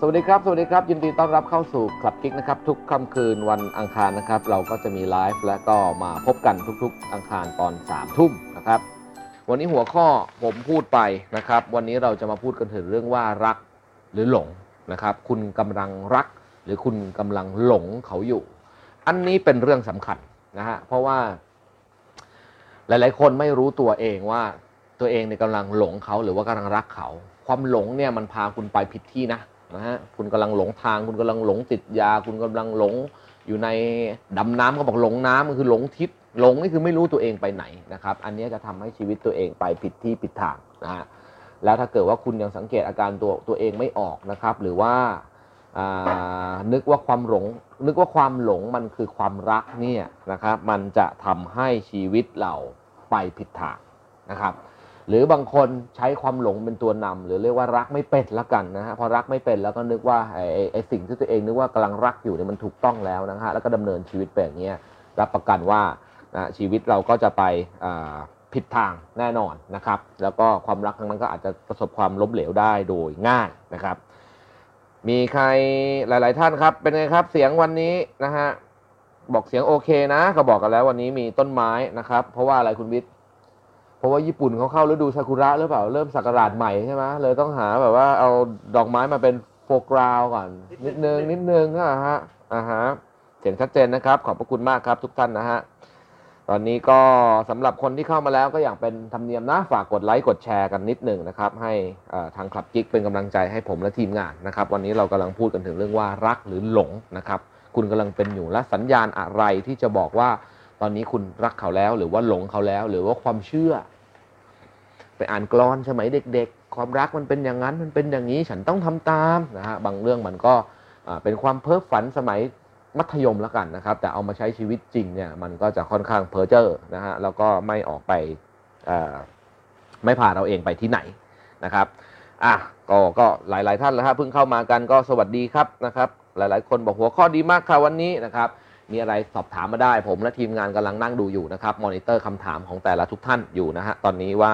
สวัสดีครับ สวัสดีครับ ยินดีต้อนรับเข้าสู่คลับกิ๊กนะครับ ทุกค่ำคืนวันอังคารนะครับ เราก็จะมีไลฟ์และก็มาพบกันทุกๆ อังคารตอน3ามทุ่มนะครับ วันนี้หัวข้อผมพูดไปนะครับ วันนี้เราจะมาพูดกันถึงเรื่องว่ารักหรือหลงนะครับ คุณกำลังรัก หรือคุณกำลังหลงเขาอยู่ อันนี้เป็นเรื่องสำคัญนะฮะเพราะว่า หลาย ๆ คนไม่รู้ตัวเองว่าตัวเองเนี่ยกำลังหลงเขาหรือว่ากำลังรักเขา ความหลงเนี่ยมันพาคุณไปผิดที่นะ นะฮะคุณกำลังหลงทาง คุณกำลังหลงติดยา คุณกำลังหลงอยู่ในดำน้ำเขาบอกหลงน้ำมันคือหลงทิศหลงนี่คือไม่รู้ตัวเองไปไหนนะครับ อันนี้จะทำให้ชีวิตตัวเองไปผิดที่ผิดทางนะฮะแล้วถ้าเกิดว่าคุณยังสังเกตอาการตัวตัวเองไม่ออกนะครับ หรือว่าอ่านึกว่าความหลง นึกว่าความหลงมันคือความรักเนี่ยนะครับ มันจะทำให้ชีวิตเราไปผิดทางนะครับ หรือบางคนใช้ความหลงเป็นตัวนำหรือเรียกว่ารักไม่เป็นละกันนะฮะพอรักไม่เป็นแล้วก็นึกว่าไอ้ไอ้สิ่งที่ตัวเองนึกว่ากำลังรักอยู่เนี่ยมันถูกต้องแล้วนะฮะแล้วก็ดำเนินชีวิตไปอย่างเงี้ยรับประกันว่านะชีวิตเราก็จะไปผิดทางแน่นอนนะครับ แล้วก็ความรักครั้งนั้นก็อาจจะประสบความล้มเหลวได้โดยง่ายนะครับ มีใครหลาย ๆ ท่านครับ เป็นไงครับเสียงวันนี้นะฮะบอกเสียงโอเคนะ ก็บอกกันแล้ววันนี้มีต้นไม้นะครับ เพราะว่าอะไรคุณวิทย์ เพราะว่าญี่ปุ่นเขาเข้าฤดูซากุระหรือเปล่าเริ่มสักราชใหม่ใช่ไหมเลยต้องหาแบบว่าเอาดอกไม้มาเป็นโฟกราวก่อน นิดนึงนิดนึงอะฮะอ่าฮะเสียงชัดเจนนะครับ ขอบพระคุณมากครับทุกท่านนะฮะตอนนี้ก็สำหรับคนที่เข้ามาแล้วก็อย่างเป็นธรรมเนียมนะฝากกดไลค์กดแชร์กันนิดหนึ่งนะครับ ให้ทางคลับกิ๊กเป็นกำลังใจให้ผมและทีมงานนะครับ วันนี้เรากำลังพูดกันถึงเรื่องว่ารักหรือหลงนะครับ คุณกำลังเป็นอยู่และสัญญาณอะไรที่จะบอกว่า ตอนนี้คุณรักเขาแล้ว หรือว่าหลงเขาแล้ว หรือว่าความเชื่อ ไปอ่านกลอนสมัยเด็ก ๆ ความรักมันเป็นอย่างนั้นมันเป็นอย่างนี้ฉันต้องทำตามนะฮะบางเรื่องมันก็เป็นความเพ้อฝันสมัยมัธยมแล้วกันนะครับ แต่เอามาใช้ชีวิตจริงเนี่ยมันก็จะค่อนข้างเพ้อเจ้อนะฮะแล้วก็ไม่ออกไปไม่พาเราเองไปที่ไหนนะครับอะก็ก็หลาย ๆ ท่านแล้วฮะเพิ่งเข้ามากันก็สวัสดีครับนะครับ หลาย ๆ คนบอกหัวข้อดีมากค่ะวันนี้นะครับ มีอะไรสอบถามมาได้ ผมและทีมงานกำลังนั่งดูอยู่นะครับมอนิเตอร์คำถามของแต่ละทุกท่านอยู่นะฮะตอนนี้ว่า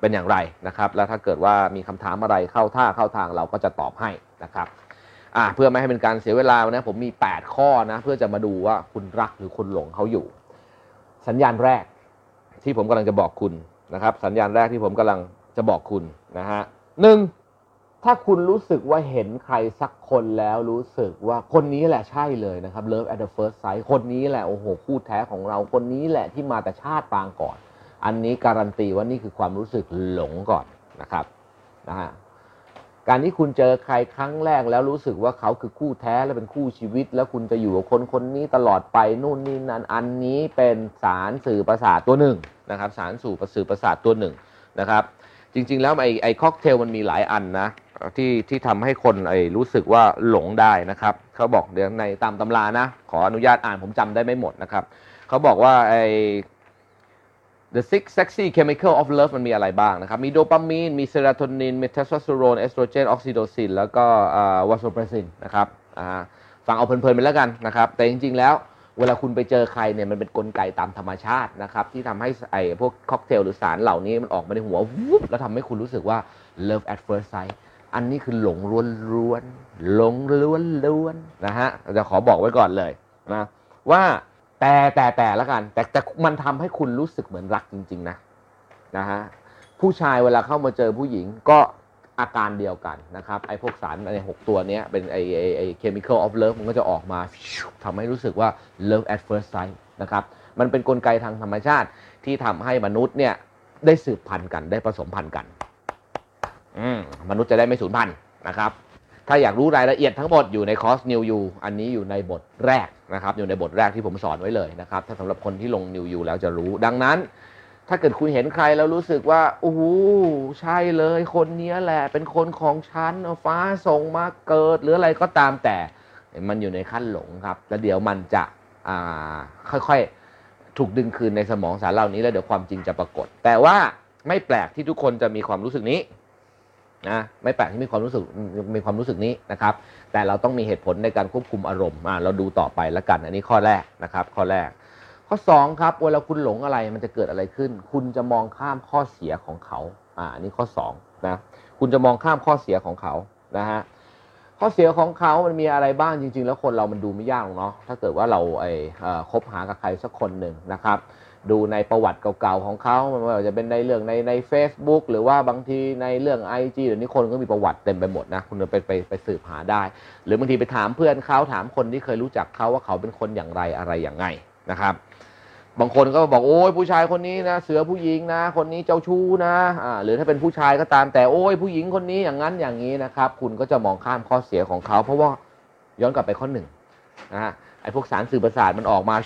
เป็นอย่างไรนะครับ แล้วถ้าเกิดว่ามีคำถามอะไรเข้าท่าเข้าทางเราก็จะตอบให้นะครับเพื่อไม่ให้เป็นการเสียเวลานะผมมี 8 ข้อนะเพื่อจะมาดูว่าคุณรักหรือคุณหลงเขาอยู่ สัญญาณแรกที่ผมกำลังจะบอกคุณนะครับ สัญญาณแรกที่ผมกำลังจะบอกคุณนะฮะหนึ่ง ถ้าคุณรู้สึกว่าเห็นใครสักคนแล้วรู้สึกว่าคนนี้แหละใช่เลยนะครับ Love at the first sight คนนี้แหละโอ้โหคู่แท้ของเราคนนี้แหละที่มาแต่ชาติปางก่อน อันนี้การันตีว่านี่คือความรู้สึกหลงก่อนนะครับนะฮะการที่คุณเจอใครครั้งแรกแล้วรู้สึกว่าเขาคือคู่แท้และเป็นคู่ชีวิต แล้วคุณจะอยู่กับคนคนนี้ตลอดไปนู่นนี่นั่นอันนี้เป็นสารสื่อประสาทตัวหนึ่งนะครับ สารสู่ประสื่อประสาทตัวหนึ่งนะครับ จริง ๆ แล้วไอ้ไอ้ค็อกเทลมันมีหลายอันนะที่ที่ทำให้คนไอ้รู้สึกว่าหลงได้นะครับเขาบอกเดี๋ยวในตามตำรานะ ขออนุญาตอ่านผมจำได้ไม่หมดนะครับเขาบอกว่าไอ้ the six sexy chemical of love มันมีอะไรบ้างนะครับ มีโดปามีน มีเซโรโทนิน มีเทสโทสเตอโรน เอสโตรเจน ออกซิโตซิน แล้วก็วาโซเปรซินนะครับฟังเอาเพลินๆไปแล้วกันนะครับ แต่จริงๆแล้ว เวลาคุณไปเจอใครเนี่ยมันเป็นกลไกตามธรรมชาตินะครับ ที่ทำให้ไอ้พวกค็อกเทลหรือสารเหล่านี้มันออกมาในหัววุบแล้วทำให้คุณรู้สึกว่า love at first sight อันนี้คือหลงล้วนล้วนๆหลงล้วนล้วนๆนะฮะจะขอบอกไว้ก่อนเลยนะว่าแต่แต่แต่ละกัน แต่แต่มันทำให้คุณรู้สึกเหมือนรักจริง ๆ นะนะฮะผู้ชายเวลาเข้ามาเจอผู้หญิงก็ อาการเดียวกันนะครับไอ้พวกสารในหกตัวนี้เป็นไอ้ไอ้ไอ้ chemical of love มันก็จะออกมาทำให้รู้สึกว่า love at first sight นะครับมันเป็นนกลไกทางธรรมชาติที่ทำให้มนุษย์เนี่ยได้สืบพันธุ์กันได้ผสมพันธุ์กันมมนุษย์จะได้ไม่สูญพันธุ์นะครับ ถ้าอยากรู้รายละเอียดทั้งหมดอยู่ในคอร์ส New You อันนี้อยู่ในบทแรกนะครับ อยู่ในบทแรกที่ผมสอนไว้เลยนะครับ ถ้าสำหรับคนที่ลง New You แล้วจะรู้ ดังนั้น ถ้าเกิดคุณเห็นใครแล้วรู้สึกว่าโอ้โหใช่เลยคนนี้แหละ เป็นคนของฉันฟ้าส่งมาเกิดหรืออะไรก็ตามแต่ มันอยู่ในขั้นหลงครับ แล้วเดี๋ยวมันจะค่อยๆ ถูกดึงคืนในสมองสารเหล่านี้แล้วเดี๋ยวความจริงจะปรากฏ แต่ว่าไม่แปลกที่ทุกคนจะมีความรู้สึกนี้นะไม่แปลกที่มีความรู้สึกมีความรู้สึกนี้นะครับ แต่เราต้องมีเหตุผลในการควบคุมอารมณ์เราดูต่อไปแล้วกัน อันนี้ข้อแรกนะครับ ข้อแรก ข้อ2ครับเวลาคุณหลงอะไรมันจะเกิดอะไรขึ้น คุณจะมองข้ามข้อเสียของเขา อ่านนี้ข้อ2นะคุณจะมองข้ามข้อเสียของเขานะฮะข้อเสียของเขามันมีอะไรบ้างจริง ๆ แล้วคนเรามันดูไม่ยากหรอกเนาะถ้าเกิดว่าเราไอ้เอ่อคบหากับใครสักคนหนึ่งนะครับ ดูในประวัติเก่าๆของเขาไม่ว่าจะเป็นในเรื่องในใน a c e b o o k หรือว่าบางทีในเรื่อง IG เดี๋ยวนี้คนก็มีประวัติเต็มไปหมดนะคุณไปไปไปสืบหาได้ หรือบางทีไปถามเพื่อนเขาถามคนที่เคยรู้จักเขาว่าเขาเป็นคนอย่างไรอะไรอย่างไงนะครับ บางคนก็บอกโอ้ยผู้ชายคนนี้นะเสือผู้หญิงนะ คนนี้เจ้าชู้นะอ่าหรือถ้าเป็นผู้ชายก็ตามแต่โอ้ยผู้หญิงคนนี้อย่างนั้นอย่างนี้นะครับ คุณก็จะมองข้ามข้อเสียของเขา เพราะว่าย้อนกลับไปข้อหนึ่งนะฮะไอ้พวกสารสื่อประสาทมันออกมา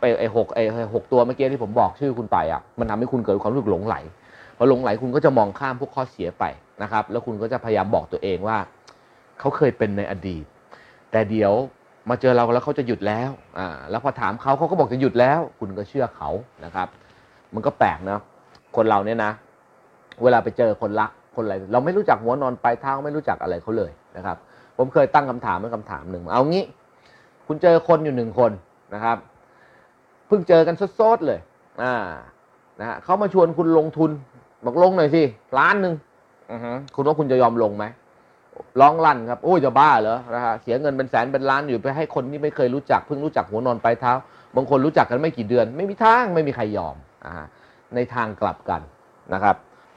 ไอ้ไอ้หกไอ้หกตัวเมื่อกี้ที่ผมบอกชื่อคุณไปอะมันทำให้คุณเกิดความรู้สึกหลงไหลพอหลงไหลคุณก็จะมองข้ามพวกข้อเสียไปนะครับ แล้วคุณก็จะพยายามบอกตัวเองว่า เขาเคยเป็นในอดีต แต่เดี๋ยว มาเจอเราแล้วเขาจะหยุดแล้วอ่าแล้วพอถามเขาเขาก็บอกจะหยุดแล้ว คุณก็เชื่อเขานะครับ มันก็แปลกนะคนเราเนี่ยนะ เวลาไปเจอคนรักคนอะไรเราไม่รู้จักหัวนอนปลายเท้าไม่รู้จักอะไรเขาเลยนะครับ ผมเคยตั้งคำถามเป็นคำถามหนึ่งเอางี้ คุณเจอคนอยู่หนึ่งคนนะครับเพิ่งเจอกันสดๆเลย อ่านะฮะเขามาชวนคุณลงทุนบอกลงหน่อยสิล้านหนึ่งอือฮึคุณว่าคุณจะยอมลงไหม ร้องลั่นครับ โอ้ยจะบ้าเหรอนะฮะเสียเงินเป็นแสนเป็นล้านอยู่ไปให้คนที่ไม่เคยรู้จักเพิ่งรู้จักหัวนอนปลายเท้า บางคนรู้จักกันไม่กี่เดือน ไม่มีทางไม่มีใครยอมอ่าในทางกลับกันนะครับ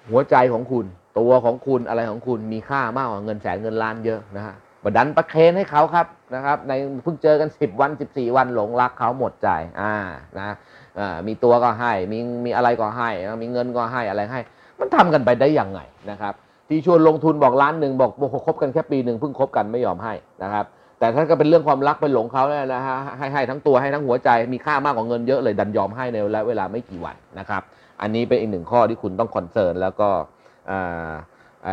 หัวใจของคุณตัวของคุณอะไรของคุณมีค่ามากกว่าเงินแสนเงินล้านเยอะนะฮะบดันประเคนให้เขาครับนะครับ ในเพิ่งเจอกัน 10 วัน 14 วันหลงรักเขาหมดใจอ่านะอ่ามีตัวก็ให้มีมีอะไรก็ให้ มีเงินก็ให้อะไรให้ มันทำกันไปได้ยังไงนะครับ ที่ชวนลงทุนบอกล้านหนึ่งบอกบอกคบกันแค่ปีหนึ่งเพิ่งคบกันไม่ยอมให้นะครับ แต่ถ้าก็เป็นเรื่องความรักเป็นหลงเขาเนี่ยนะฮะให้ให้ทั้งตัวให้ทั้งหัวใจมีค่ามากกว่าเงินเยอะเลยดันยอมให้ในเวลาเวลาไม่กี่วันนะครับ อันนี้เป็นอีกหนึ่งข้อที่คุณต้องคอนเซิร์นแล้วก็อ่าไอ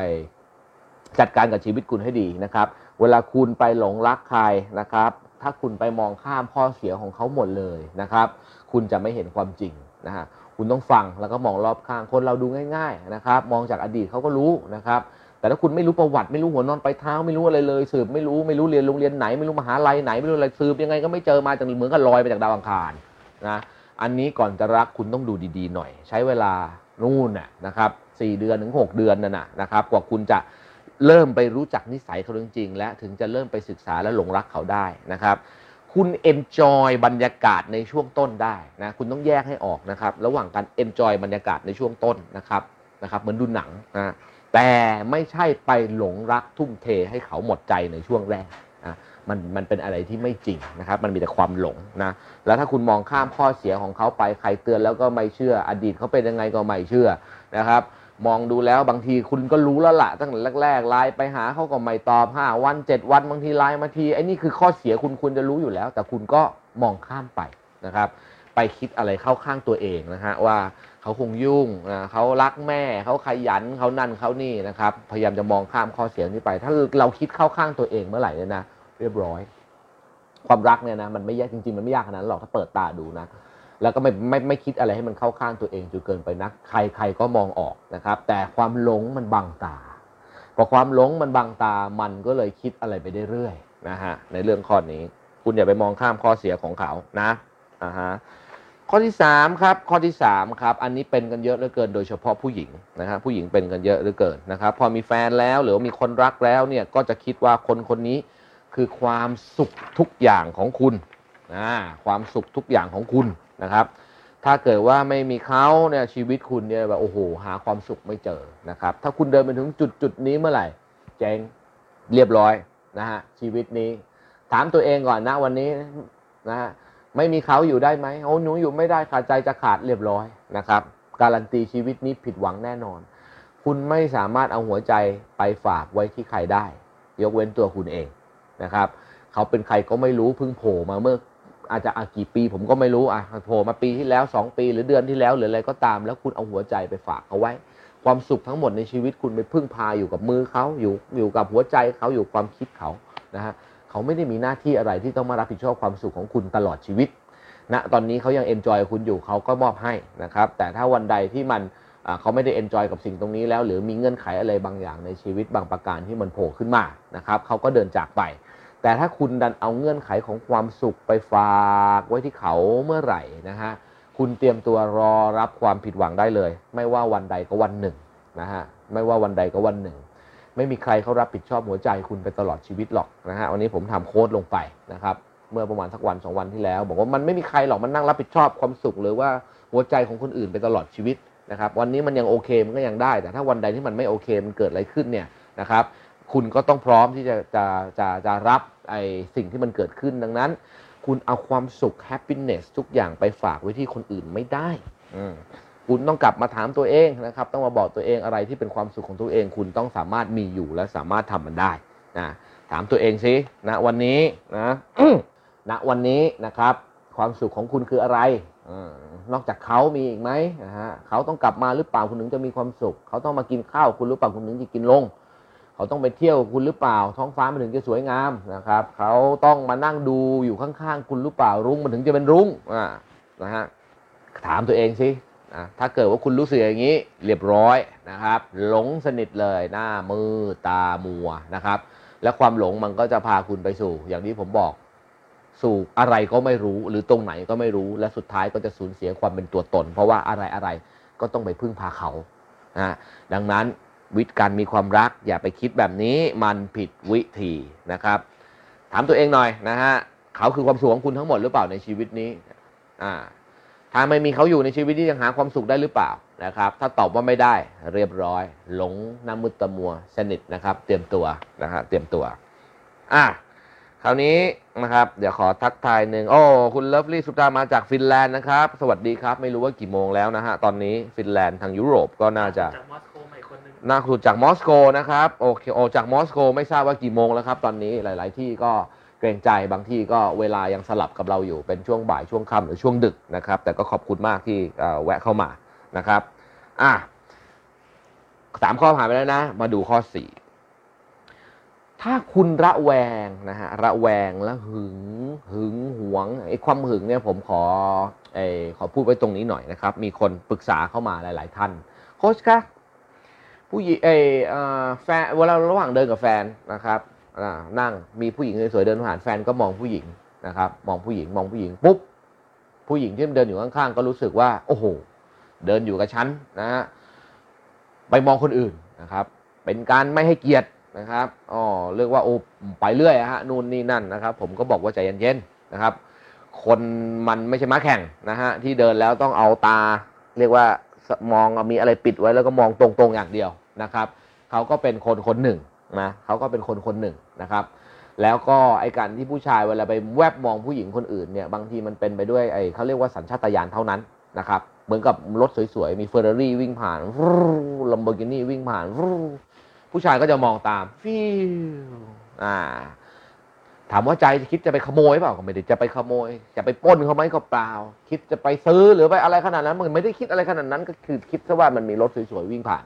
จัดการกับชีวิตคุณให้ดีนะครับ เวลาคุณไปหลงรักใครนะครับ ถ้าคุณไปมองข้ามข้อเสียของเขาหมดเลยนะครับ คุณจะไม่เห็นความจริงนะฮะ คุณต้องฟังแล้วก็มองรอบข้างคนเราดูง่าย ๆนะครับ มองจากอดีตเขาก็รู้นะครับ แต่ถ้าคุณไม่รู้ประวัติไม่รู้หัวนอนไปเท้าไม่รู้อะไรเลย สืบไม่รู้ไม่รู้เรียนโรงเรียนไหน ไม่รู้มหาลัยไหนไม่รู้อะไรสืบยังไงก็ไม่เจอมาจากเหมือนกับลอยไปจากดาวอังคารนะอันนี้ก่อนจะรักคุณต้องดูดีๆหน่อย ใช้เวลานู่นน่ะนะครับสี่เดือนถึงหกเดือนนั่นน่ะนะครับ กว่าคุณจะเริ่มไปรู้จักนิสัยเขาจริงๆและถึงจะเริ่มไปศึกษาและหลงรักเขาได้นะครับ คุณ enjoy บรรยากาศในช่วงต้นได้นะคุณต้องแยกให้ออกนะครับ ระหว่างการ enjoy บรรยากาศในช่วงต้นนะครับนะครับ เหมือนดูหนังนะแต่ไม่ใช่ไปหลงรักทุ่มเทให้เขาหมดใจในช่วงแรกนะมันมันเป็นอะไรที่ไม่จริงนะครับ มันมีแต่ความหลงนะแล้วถ้าคุณมองข้ามข้อเสียของเขาไปใครเตือนแล้วก็ไม่เชื่อ อดีตเขาเป็นยังไงก็ไม่เชื่อนะครับ มองดูแล้วบางทีคุณก็รู้แล้วละตั้งแต่แรกๆไลน์ไปหาเขาก็ไม่ตอบห้าวันเจ็ดวันบางทีไลน์มาทีไอ้นี่คือข้อเสียคุณควรจะรู้อยู่แล้ว แต่คุณก็มองข้ามไปนะครับ ไปคิดอะไรเข้าข้างตัวเองนะฮะว่าเขาคงยุ่งนะเขารักแม่เขาขยันเขานั่นเขานี่นะครับ พยายามจะมองข้ามข้อเสียนี้ไป ถ้าเราคิดเข้าข้างตัวเองเมื่อไหร่เนี่ยนะ เรียบร้อย ความรักเนี่ยนะมันไม่ยากจริงๆ มันไม่ยากขนาดนั้นหรอกถ้าเปิดตาดูนะ แล้วก็ไม่ไม่ไม่คิดอะไรให้มันเข้าข้างตัวเองจนเกินไปนัก ใครใครก็มองออกนะครับ แต่ความหลงมันบังตาพอความหลงมันบังตามันก็เลยคิดอะไรไปได้เรื่อยนะฮะในเรื่องข้อนี้ คุณอย่าไปมองข้ามข้อเสียของเขานะอ่าฮะข้อที่สามครับข้อที่สามครับอันนี้เป็นกันเยอะเหลือเกิน โดยเฉพาะผู้หญิงนะฮะผู้หญิงเป็นกันเยอะเหลือเกินนะครับ พอมีแฟนแล้วหรือว่ามีคนรักแล้วเนี่ยก็จะคิดว่าคนคนนี้คือความสุขทุกอย่างของคุณนะความสุขทุกอย่างของคุณ นะครับ ถ้าเกิดว่าไม่มีเขาเนี่ยชีวิตคุณเนี่ยแบบโอ้โหหาความสุขไม่เจอนะครับ ถ้าคุณเดินไปถึงจุดจุดนี้เมื่อไหร่เจ๊งเรียบร้อยนะฮะชีวิตนี้ ถามตัวเองก่อนนะวันนี้นะฮะไม่มีเขาอยู่ได้ไหมโอ้หนูอยู่ไม่ได้ขาดใจจะขาดเรียบร้อยนะครับ การันตีชีวิตนี้ผิดหวังแน่นอน คุณไม่สามารถเอาหัวใจไปฝากไว้ที่ใครได้ ยกเว้นตัวคุณเองนะครับ เขาเป็นใครก็ไม่รู้เพิ่งโผล่มาเมื่อ อาจจะอากี่ปีผมก็ไม่รู้อะโผล่มาปีที่แล้ว 2 ปีหรือเดือนที่แล้วหรืออะไรก็ตาม แล้วคุณเอาหัวใจไปฝากเขาไว้ ความสุขทั้งหมดในชีวิตคุณไปพึ่งพาอยู่กับมือเขาอยู่อยู่กับหัวใจเขาอยู่ความคิดเขานะฮะเขาไม่ได้มีหน้าที่อะไรที่ต้องมารับผิดชอบความสุขของคุณตลอดชีวิตนะตอนนี้เขายัง enjoy คุณอยู่เขาก็มอบให้นะครับแต่ถ้าวันใดที่มันเขาไม่ได้ enjoy กับสิ่งตรงนี้แล้ว หรือมีเงื่อนไขอะไรบางอย่างในชีวิตบางประการที่มันโผล่ขึ้นมานะครับเขาก็เดินจากไป แต่ถ้าคุณดันเอาเงื่อนไขของความสุขไปฝากไว้ที่เขาเมื่อไหร่นะฮะคุณเตรียมตัวรอรับความผิดหวังได้เลย ไม่ว่าวันใดก็วันหนึ่งนะฮะไม่ว่าวันใดก็วันหนึ่ง ไม่มีใครเขารับผิดชอบหัวใจคุณไปตลอดชีวิตหรอกนะฮะวันนี้ผมทำโค้ดลงไปนะครับเมื่อประมาณสักวันสองวันที่แล้ว บอกว่ามันไม่มีใครหรอกมันนั่งรับผิดชอบความสุขหรือว่าหัวใจของคนอื่นไปตลอดชีวิตนะครับวันนี้มันยังโอเคมันก็ยังได้ แต่ถ้าวันใดที่มันไม่โอเคมันเกิดอะไรขึ้นเนี่ยนะครับ คุณก็ต้องพร้อมที่จะจะจะจะรับไอ้สิ่งที่มันเกิดขึ้นดังนั้น คุณเอาความสุข happiness ทุกอย่างไปฝากไว้ที่คนอื่นไม่ได้อืมคุณต้องกลับมาถามตัวเองนะครับ ต้องมาบอกตัวเองอะไรที่เป็นความสุขของตัวเอง คุณต้องสามารถมีอยู่และสามารถทำมันได้นะถามตัวเองสินะวันนี้นะณวันนี้นะครับ ความสุขของคุณคืออะไรอานอกจากเขามีอีกไหมนะฮะเขาต้องกลับมาหรือเปล่าคุณถึงจะมีความสุข เขาต้องมากินข้าวคุณหรือเปล่าคุณถึงจะกินลง เขาต้องไปเที่ยวคุณหรือเปล่า ท้องฟ้ามันถึงจะสวยงามนะครับ เขาต้องมานั่งดูอยู่ข้างๆคุณหรือเปล่ารุ้งมันถึงจะเป็นรุ้งอ่านะฮะถามตัวเองสินะถ้าเกิดว่าคุณรู้สึกอย่างนี้เรียบร้อยนะครับ หลงสนิทเลยหน้ามือตามัวนะครับ และความหลงมันก็จะพาคุณไปสู่ อย่างที่ผมบอกสู่อะไรก็ไม่รู้หรือตรงไหนก็ไม่รู้และสุดท้ายก็จะสูญเสียความเป็นตัวตน เพราะว่าอะไรอะไรก็ต้องไปพึ่งพาเขานะดังนั้น วิธีการมีความรัก อย่าไปคิดแบบนี้มันผิดวิธีนะครับ ถามตัวเองหน่อยนะฮะเขาคือความสุขของคุณทั้งหมดหรือเปล่าในชีวิตนี้อ่าถ้าไม่มีเขาอยู่ในชีวิตนี้ยังหาความสุขได้หรือเปล่านะครับ ถ้าตอบว่าไม่ได้เรียบร้อย หลงน้ำมืดตะมัวสนิทนะครับ เตรียมตัวนะครับเตรียมตัวอะคราวนี้นะครับ เดี๋ยวขอทักทายหนึ่งโอ้คุณเลิฟลี่สุดามาจากฟินแลนด์นะครับ สวัสดีครับ ไม่รู้ว่ากี่โมงแล้วนะฮะ ตอนนี้ฟินแลนด์ทางยุโรปก็น่าจะจากมอส โกมาอีกคนนึงน่าคุจากมอสโกนะครับโอเคโอจากมอสโกไม่ทราบว่ากี่โมงแล้วครับ ตอนนี้หลาย ๆ ที่ก็เกรงใจบางที่ก็เวลายังสลับกับเราอยู่เป็นช่วงบ่ายช่วงค่ำหรือช่วงดึกนะครับ แต่ก็ขอบคุณมากที่แวะเข้ามานะครับอะสามข้อผ่านไปแล้วนะ มาดูข้อสี่ถ้าคุณระแวงนะฮะระแวงแล้วหึงหึงหวงไอ้ความหึงเนี่ยผมขอไอ้ขอพูดไว้ตรงนี้หน่อยนะครับ มีคนปรึกษาเข้ามาหลาย ๆ ท่านโค้ชคะ ผู้หญิงเออแฟนเวลาระหว่างเดินกับแฟนนะครับนั่งมีผู้หญิงสวยๆเดินผ่านแฟนก็มองผู้หญิงนะครับ มองผู้หญิงมองผู้หญิงปุ๊บผู้หญิงที่เดินอยู่ข้างๆก็รู้สึกว่า โอ้โห เดินอยู่กับฉันนะฮะไปมองคนอื่นนะครับ เป็นการไม่ให้เกียรตินะครับอ๋อเรียกว่าโอ้ไปเรื่อยอะฮะนู่นนี่นั่นนะครับ ผมก็บอกว่าใจเย็นๆนะครับ คนมันไม่ใช่ม้าแข่งนะฮะที่เดินแล้วต้องเอาตา เรียกว่า มองมีอะไรปิดไว้แล้วก็มองตรงๆอย่างเดียวนะครับเขาก็เป็นคนคนหนึ่งนะเขาก็เป็นคนคนหนึ่งนะครับ แล้วก็ไอการที่ผู้ชายเวลาไปแวบมองผู้หญิงคนอื่นเนี่ยบางทีมันเป็นไปด้วยไอเขาเรียกว่าสัญชาตญาณเท่านั้นนะครับเหมือนกับรถสวยๆ มีเฟอร์รารี่วิ่งผ่านลัมโบกินี่วิ่งผ่าน ผู้ชายก็จะมองตามฟิวอ่า ถามว่าใจคิดจะไปขโมยเปล่าก็ไม่ได้จะไปขโมย จะไปปล้นเขาไหมก็เปล่า คิดจะไปซื้อหรือไปอะไรขนาดนั้นมันไม่ได้คิดอะไรขนาดนั้น ก็คือคิดซะว่ามันมีรถสวยๆวิ่งผ่าน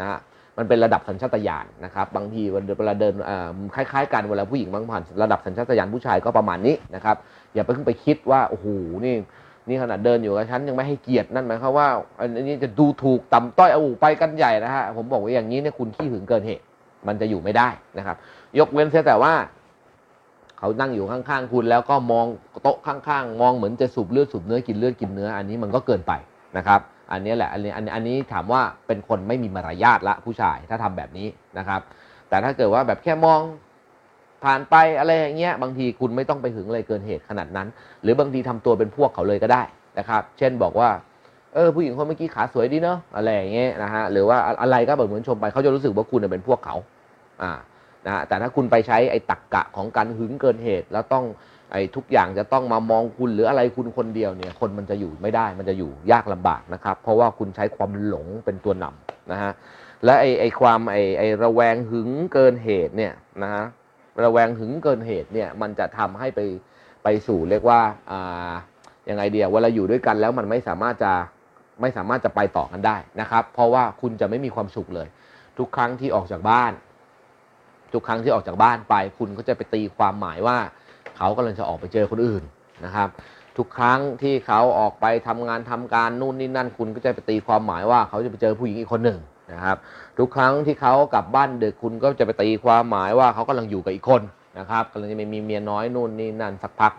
นะฮะมันเป็นระดับสัญชาตญาณนะครับ บางทีเวลาเดินคล้ายๆกันเวลาผู้หญิงบางผ่านระดับสัญชาตญาณผู้ชายก็ประมาณนี้นะครับ อย่าไปเพิ่งไปคิดว่าโอ้โหนี่นี่ขนาดเดินอยู่กับฉันยังไม่ให้เกียรตินั่นหมายความว่าอันนี้จะดูถูกต่ำต้อยเอาไปกันใหญ่นะฮะผมบอกว่าอย่างนี้เนี่ยคุณขี้หึงเกินเหตุมันจะอยู่ไม่ได้นะครับ ยกเว้นเสียแต่ว่า เขานั่งอยู่ข้างๆคุณ แล้วก็มองโต๊ะข้างๆ มองเหมือนจะสูบเลือดสูบเนื้อกินเลือดกินเนื้อ อันนี้มันก็เกินไปนะครับ อันนี้แหละอันนี้อันนี้อันนี้ถามว่าเป็นคนไม่มีมารยาทละผู้ชายถ้าทำแบบนี้นะครับ แต่ถ้าเกิดว่าแบบแค่มองผ่านไปอะไรอย่างเงี้ยบางทีคุณไม่ต้องไปหึงอะไรเกินเหตุขนาดนั้น หรือบางทีทำตัวเป็นพวกเขาเลยก็ได้นะครับ เช่นบอกว่าเออผู้หญิงคนเมื่อกี้ขาสวยดีเนาะอะไรอย่างเงี้ยนะฮะหรือว่าอะไรก็แบบเหมือนชมไปเขาจะรู้สึกว่าคุณเป็นพวกเขา อ่า นะฮะแต่ถ้าคุณไปใช้ไอ้ตักกะของการหึงเกินเหตุ แล้วต้องไอ้ทุกอย่างจะต้องมามองคุณหรืออะไรคุณคนเดียวเนี่ยคนมันจะอยู่ไม่ได้มันจะอยู่ยากลำบากนะครับ เพราะว่าคุณใช้ความหลงเป็นตัวนำนะฮะและไอ้ไอ้ความไอ้ไอ้ระแวงหึงเกินเหตุเนี่ยนะฮะระแวงหึงเกินเหตุเนี่ยมันจะทำให้ไปไปสู่เรียกว่าอ่ายังไงเดียวเวลาอยู่ด้วยกันแล้วมันไม่สามารถจะไม่สามารถจะไปต่อกันได้นะครับ เพราะว่าคุณจะไม่มีความสุขเลย ทุกครั้งที่ออกจากบ้าน ทุกครั้งที่ออกจากบ้านไป คุณก็จะไปตีความหมายว่า เขากำลังจะออกไปเจอคนอื่นนะครับ ทุกครั้งที่เขาออกไปทำงานทำการนู่นนี่นั่น คุณก็จะไปตีความหมายว่าเขาจะไปเจอผู้หญิงอีกคนหนึ่งนะครับ ทุกครั้งที่เขากลับบ้านดึกคุณก็จะไปตีความหมายว่าเขากำลังอยู่กับอีกคนนะครับกำลังจะมีเมียน้อยนู่นนี่นั่นสักพัก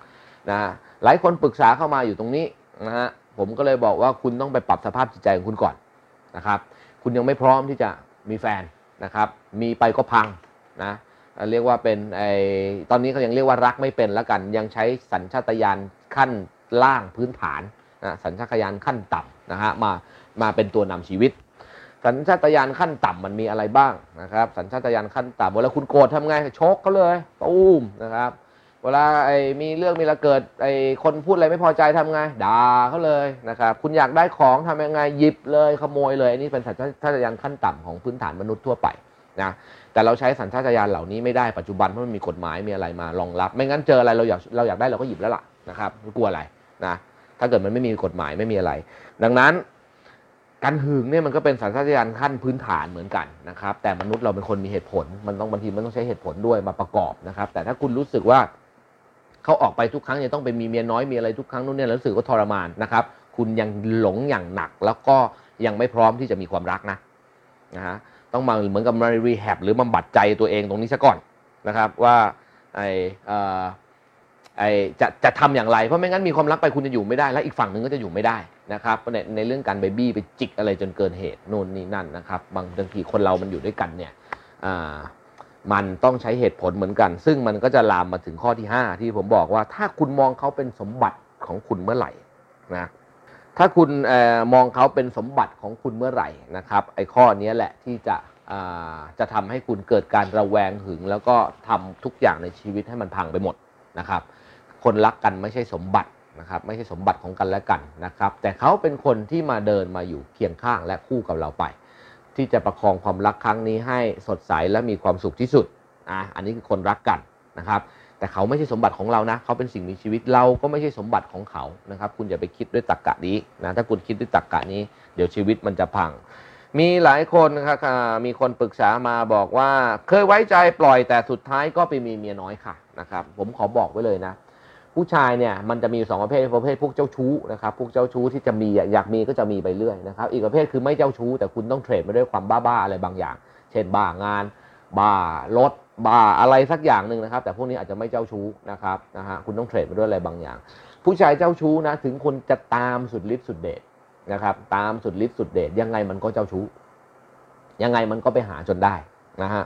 นะหลายคนปรึกษาเข้ามาอยู่ตรงนี้นะฮะผมก็เลยบอกว่าคุณต้องไปปรับสภาพจิตใจของคุณก่อนนะครับ คุณยังไม่พร้อมที่จะมีแฟนนะครับ มีไปก็พัง นะเรียกว่าเป็นไอตอนนี้เขายังเรียกว่ารักไม่เป็นแล้วกัน ยังใช้สัญชาตญาณขั้นล่างพื้นฐานนะสัญชาตญาณขั้นต่ำนะฮะมามาเป็นตัวนำชีวิต สัญชาตญาณขั้นต่ำมันมีอะไรบ้างนะครับ สัญชาตญาณขั้นต่ำเวลาคุณโกรธทำไงชกเขาเลยตูมนะครับ เวลาไอ้มีเรื่องมีระเกิดไอ้คนพูดอะไรไม่พอใจทำไงด่าเขาเลยนะครับคุณอยากได้ของทำยังไงหยิบเลยขโมยเลยอันนี้เป็นสัญชาตญาณขั้นต่ำของพื้นฐานมนุษย์ทั่วไป นะแต่เราใช้สัญชาตญาณเหล่านี้ไม่ได้ปัจจุบันเพราะมันมีกฎหมายมีอะไรมารองรับ ไม่งั้นเจออะไรเราอยากเราอยากได้เราก็หยิบแล้วล่ะนะครับกลัวอะไรนะถ้าเกิดมันไม่มีกฎหมายไม่มีอะไร ดังนั้นการหึงเนี่ยมันก็เป็นสัญชาตญาณขั้นพื้นฐานเหมือนกันนะครับ แต่มนุษย์เราเป็นคนมีเหตุผล มันต้องบางทีมันต้องใช้เหตุผลด้วยมาประกอบนะครับ แต่ถ้าคุณรู้สึกว่าเขาออกไปทุกครั้งยังต้องไปมีเมียน้อยมีอะไรทุกครั้งนู่นเนี่ยแล้วรู้สึกว่าทรมานนะครับ คุณยังหลงอย่างหนักแล้วก็ยังไม่พร้อมที่จะมีความรักนะนะฮะ ต้องมาเหมือนกับมารีแฮบหรือบำบัดใจตัวเองตรงนี้ซะก่อนนะครับว่าไอเอ่อไอจะจะทำอย่างไร เพราะไม่งั้นมีความรักไปคุณจะอยู่ไม่ได้ และอีกฝั่งหนึ่งก็จะอยู่ไม่ได้นะครับในในเรื่องการไปบี้ไปจิกอะไรจนเกินเหตุนู่นนี่นั่นนะครับ บางบางทีคนเรามันอยู่ด้วยกันเนี่ยมันต้องใช้เหตุผลเหมือนกัน ซึ่งมันก็จะลามมาถึงข้อที่ 5 ที่ผมบอกว่าถ้าคุณมองเขาเป็นสมบัติของคุณเมื่อไหร่นะ ถ้าคุณออมองเขาเป็นสมบัติของคุณเมื่อไหร่นะครับไอ้ข้อนี้แหละที่จะจะทำให้คุณเกิดการระแวงหึง แล้วก็ทำทุกอย่างในชีวิตให้มันพังไปหมดนะครับ คนรักกันไม่ใช่สมบัตินะครับไม่ใช่สมบัติของกันและกันนะครับ แต่เขาเป็นคนที่มาเดินมาอยู่เคียงข้างและคู่กับเราไป ที่จะประคองความรักครั้งนี้ให้สดใสและมีความสุขที่สุดอะอันนี้คือคนรักกันนะครับ แต่เขาไม่ใช่สมบัติของเรานะ เขาเป็นสิ่งมีชีวิตเราก็ไม่ใช่สมบัติของเขานะครับ คุณอย่าไปคิดด้วยตรรกกะนี้นะถ้าคุณคิดด้วยตรรกกะนี้ เดี๋ยวชีวิตมันจะพัง มีหลายคนนะครับมีคนปรึกษามาบอกว่า เคยไว้ใจปล่อยแต่สุดท้ายก็ไปมีเมียน้อยค่ะนะครับ ผมขอบอกไว้เลยนะ ผู้ชายเนี่ยมันจะมีอยู่สองประเภทประเภทพวกเจ้าชู้นะครับพวกเจ้าชู้ที่จะมีอยากมีก็จะมีไปเรื่อยนะครับ อีกประเภทคือไม่เจ้าชู้แต่คุณต้องเทรดมาด้วยความบ้าๆอะไรบางอย่าง เช่นบ้างาน บ้ารถ บ้าอะไรสักอย่างหนึ่งนะครับ แต่พวกนี้อาจจะไม่เจ้าชู้นะครับนะฮะคุณต้องเทรดมาด้วยอะไรบางอย่าง ผู้ชายเจ้าชู้นะ ถึงคนจะตามสุดฤทธิ์สุดเดชนะครับ ตามสุดฤทธิ์สุดเดชยังไงมันก็เจ้าชู้ ยังไงมันก็ไปหาจนได้นะฮะ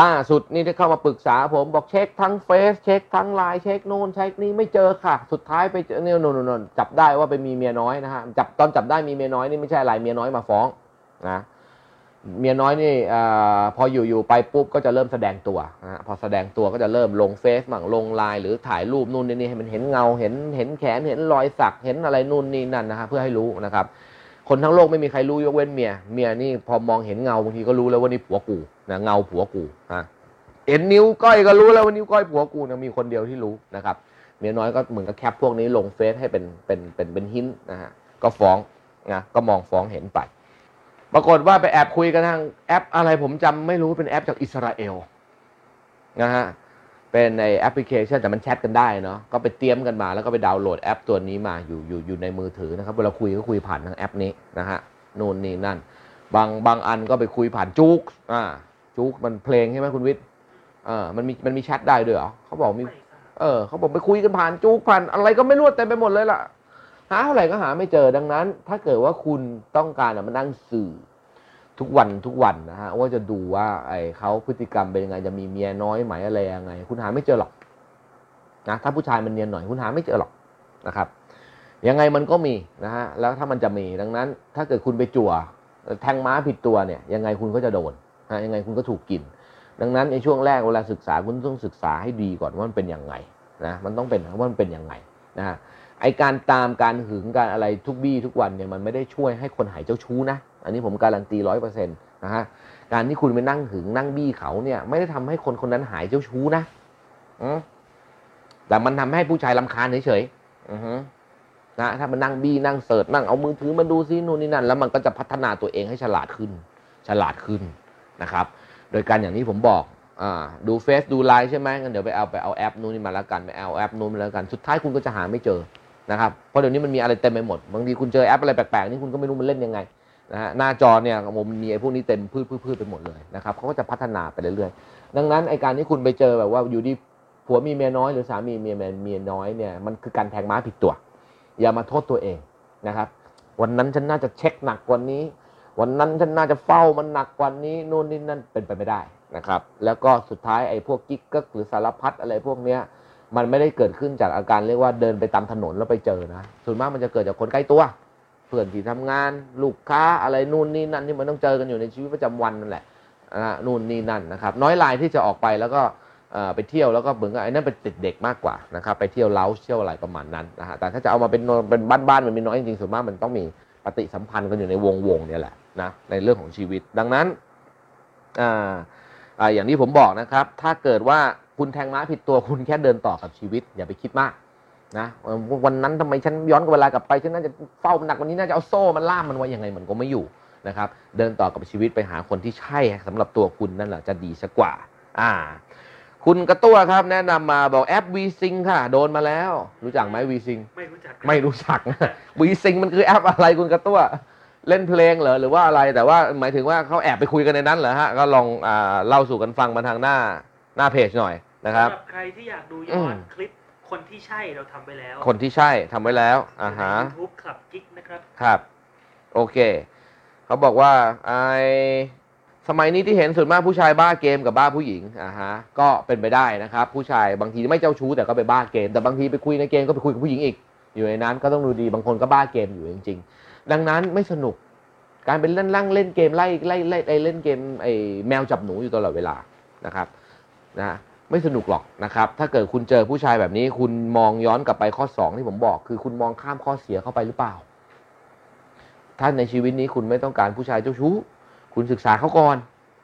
ล่าสุดนี่ที่เข้ามาปรึกษาผมบอกเช็คทั้งเฟซเช็คทั้งไลน์เช็คโน่นเช็คนี่ไม่เจอค่ะ สุดท้ายไปเจอเนี่ยนั่นจับได้ว่าไปมีเมียน้อยนะฮะจับตอนจับได้มีเมียน้อยนี่ไม่ใช่อะไรเมียน้อยมาฟ้องนะ เมียน้อยนี่อาพออยู่ๆไปปุ๊บก็จะเริ่มแสดงตัวนะฮะพอแสดงตัวก็จะเริ่มลงเฟซมั่งลงไลน์หรือถ่ายรูปนู่นนี่นี่ให้มันเห็นเงาเห็นเห็นแขนเห็นรอยสักเห็นอะไรนู่นนี่นั่นนะฮะเพื่อให้รู้นะครับ คนทั้งโลกไม่มีใครรู้ยกเว้นเมียเมียนี่พอมองเห็นเงาบางทีก็รู้แล้วว่านี่ผัวกูนะเงาผัวกูฮะเห็นนิ้วก้อยก็รู้แล้วว่านิ้วก้อยผัวกูนะมีคนเดียวที่รู้นะครับ เมียน้อยก็เหมือนกับ cap พวกนี้ลงเฟซให้เห็นเห็นเห็นเห็นเห็นนะฮะก็ฟ้องนะก็มองฟ้องเห็นไป ปรากฏว่าไปแอบคุยกันทางแอปอะไรผมจำไม่รู้เป็นแอปจากอิสราเอลนะฮะเป็นในแอปพลิเคชันแต่มันแชทกันได้เนาะก็ไปเตรียมกันมาแล้วก็ไปดาวน์โหลดแอปตัวนี้มาอยู่อยู่อยู่ในมือถือนะครับเวลาคุยก็คุยผ่านทางแอปนี้นะฮะนู่นนี่นั่น บางบางอันก็ไปคุยผ่านจุกอ่าจุกมันเพลงใช่ไหมคุณวิทย์เออมันมีมันมีแชทได้ด้วยเหรอเขาบอกมี เออเขาบอกไปคุยกันผ่านจุกผ่านอะไรก็ไม่รู้เต็มไปหมดเลยล่ะ หาเท่าไหร่ก็หาไม่เจอดังนั้น ถ้าเกิดว่าคุณต้องการมานั่งสื่อทุกวันทุกวันนะฮะว่าจะดูว่าไอ้เขาพฤติกรรมเป็นยังไงจะมีเมียน้อยไหมอะไรยังไง คุณหาไม่เจอหรอกนะถ้าผู้ชายมันเนียนหน่อยคุณหาไม่เจอหรอกนะครับยังไงมันก็มีนะฮะแล้วถ้ามันจะมีดังนั้น ถ้าเกิดคุณไปจั่วแทงม้าผิดตัวเนี่ย ยังไงคุณก็จะโดนฮะยังไงคุณก็ถูกกิน ดังนั้นในช่วงแรกเวลาศึกษาคุณต้องศึกษาให้ดีก่อนว่ามันเป็นยังไงนะมันต้องเป็นว่ามันเป็นยังไงนะฮะ ไอการตามการหึงการอะไรทุกบี้ทุกวันเนี่ยมันไม่ได้ช่วยให้คนหายเจ้าชู้นะ อันนี้ผมการันตีร้อยเปอร์เซ็นต์นะฮะการที่คุณไปนั่งหึงนั่งบี้เขาเนี่ยไม่ได้ทำให้คนคนนั้นหายเจ้าชู้นะอืมแต่มันทำให้ผู้ชายรำคาญเฉยๆอือฮึนะถ้ามันนั่งบี้นั่ง search นั่งเอามือถือมาดูซินู่นนี่นั่น แล้วมันก็จะพัฒนาตัวเองให้ฉลาดขึ้น ฉลาดขึ้นนะครับ โดยการอย่างที่ผมบอกอ่าดูเฟซดูไลน์ใช่ไหมงั้นเดี๋ยวไปเอาไปเอาแอปนู้นนี่มาแล้วกันไปเอาแอปนู้นมาแล้วกัน สุดท้ายคุณก็จะหาไม่เจอ นะครับเพราะเดี๋ยวนี้มันมีอะไรเต็มไปหมดบางทีคุณเจอแอปอะไรแปลกๆนี่คุณก็ไม่รู้มันเล่นยังไงนะฮะหน้าจอเนี่ยมันมีไอ้พวกนี้เต็มพรืดพรืดไปหมดเลยนะครับเขาก็จะพัฒนาไปเรื่อยๆ ดังนั้นไอ้การที่คุณไปเจอแบบว่าอยู่ดีผัวมีเมียน้อยหรือสามีเมียเมียน้อยเนี่ยมันคือการแทงม้าผิดตัว อย่ามาโทษตัวเองนะครับ วันนั้นฉันน่าจะเช็คหนักกว่านี้ วันนั้นฉันน่าจะเฝ้ามันหนักกว่านี้นู่นนี่นั่นเป็นไปไม่ได้นะครับ แล้วก็สุดท้ายไอ้พวกกิ๊กก๊กหรือสารพัดอะไรพวกเนี้ย มันไม่ได้เกิดขึ้นจากอาการเรียกว่าเดินไปตามถนนแล้วไปเจอนะส่วนมากมันจะเกิดจากคนใกล้ตัว เพื่อนที่ทำงานลูกค้าอะไรนู่นนี่นั่นที่มันต้องเจอกันอยู่ในชีวิตประจำวันนั่นแหละอ่านู่นนี่นั่นนะครับ น้อยรายที่จะออกไปแล้วก็ไปเที่ยวแล้วก็เหมือนกับไอ้นั่นเป็นติดเด็กมากกว่านะครับไปเที่ยวเล้าเที่ยวอะไรประมาณนั้นนะฮะแต่ถ้าจะเอามาเป็นเป็นบ้านๆมันมีน้อยจริงๆส่วนมากมันต้องมีปฏิสัมพันธ์กันอยู่ในวงวงๆเนี่ยแหละนะในเรื่องของชีวิตดังนั้นอ่าอย่างที่ผมบอกนะครับ ถ้าเกิดว่า คุณแทงม้าผิดตัวคุณแค่เดินต่อกับชีวิต อย่าไปคิดมากนะเออวันนั้นทำไมฉันย้อนเวลากลับไปฉันน่าจะเฝ้ามันหนักกวันนี้น่าจะเอาโซ่มันล่ามมันไว้ยังไงมันก็ไม่อยู่นะครับ เดินต่อกับชีวิตไปหาคนที่ใช่สำหรับตัวคุณนั่นแหละจะดีสักกว่า อ่า คุณกระตั้วครับแนะนำมาบอกแอป v s y n c ค่ะ โดนมาแล้ว รู้จักไหม v s y n c ไม่รู้จักไม่รู้จักวีซิงมันคือแอปอะไรคุณกระตั้วเล่นเพลงเหรอหรือว่าอะไรแต่ว่าหมายถึงว่าเขาแอบไปคุยกันในนั้นเหรอฮะก็ลองอ่าเล่าสู่กันฟังมาทางหน้า หน้าเพจหน่อยนะครับ สำหรับใครที่อยากดูอืย้อมนคลิปคนที่ใช่เราทำไปแล้วคนที่ใช่ทำไว้แล้วอ่าฮะ ยูทูบคลับกิ๊กนะครับ ครับ โอเค เขาบอกว่าไอสมัยนี้ที่เห็นส่วนมากผู้ชายบ้าเกมกับบ้าผู้หญิงอ่าฮะก็เป็นไปได้นะครับ ผู้ชายบางทีไม่เจ้าชู้แต่ก็ไปบ้าเกม แต่บางทีไปคุยในเกมก็ไปคุยกับผู้หญิงอีก อยู่ในนั้นก็ต้องดูดีบางคนก็บ้าเกมอยู่จริง ๆ ดังนั้นไม่สนุกการเป็นเล่นล่างเล่นเกมไล่ไล่ไล่ไล่เล่นเกมไอ้แมวจับหนูอยู่ตลอดเวลานะครับ นะไม่สนุกหรอกนะครับ ถ้าเกิดคุณเจอผู้ชายแบบนี้ คุณมองย้อนกลับไปข้อ 2 ที่ผมบอก คือคุณมองข้ามข้อเสียเข้าไปหรือเปล่า ถ้าในชีวิตนี้คุณไม่ต้องการผู้ชายเจ้าชู้ คุณศึกษาเขาก่อน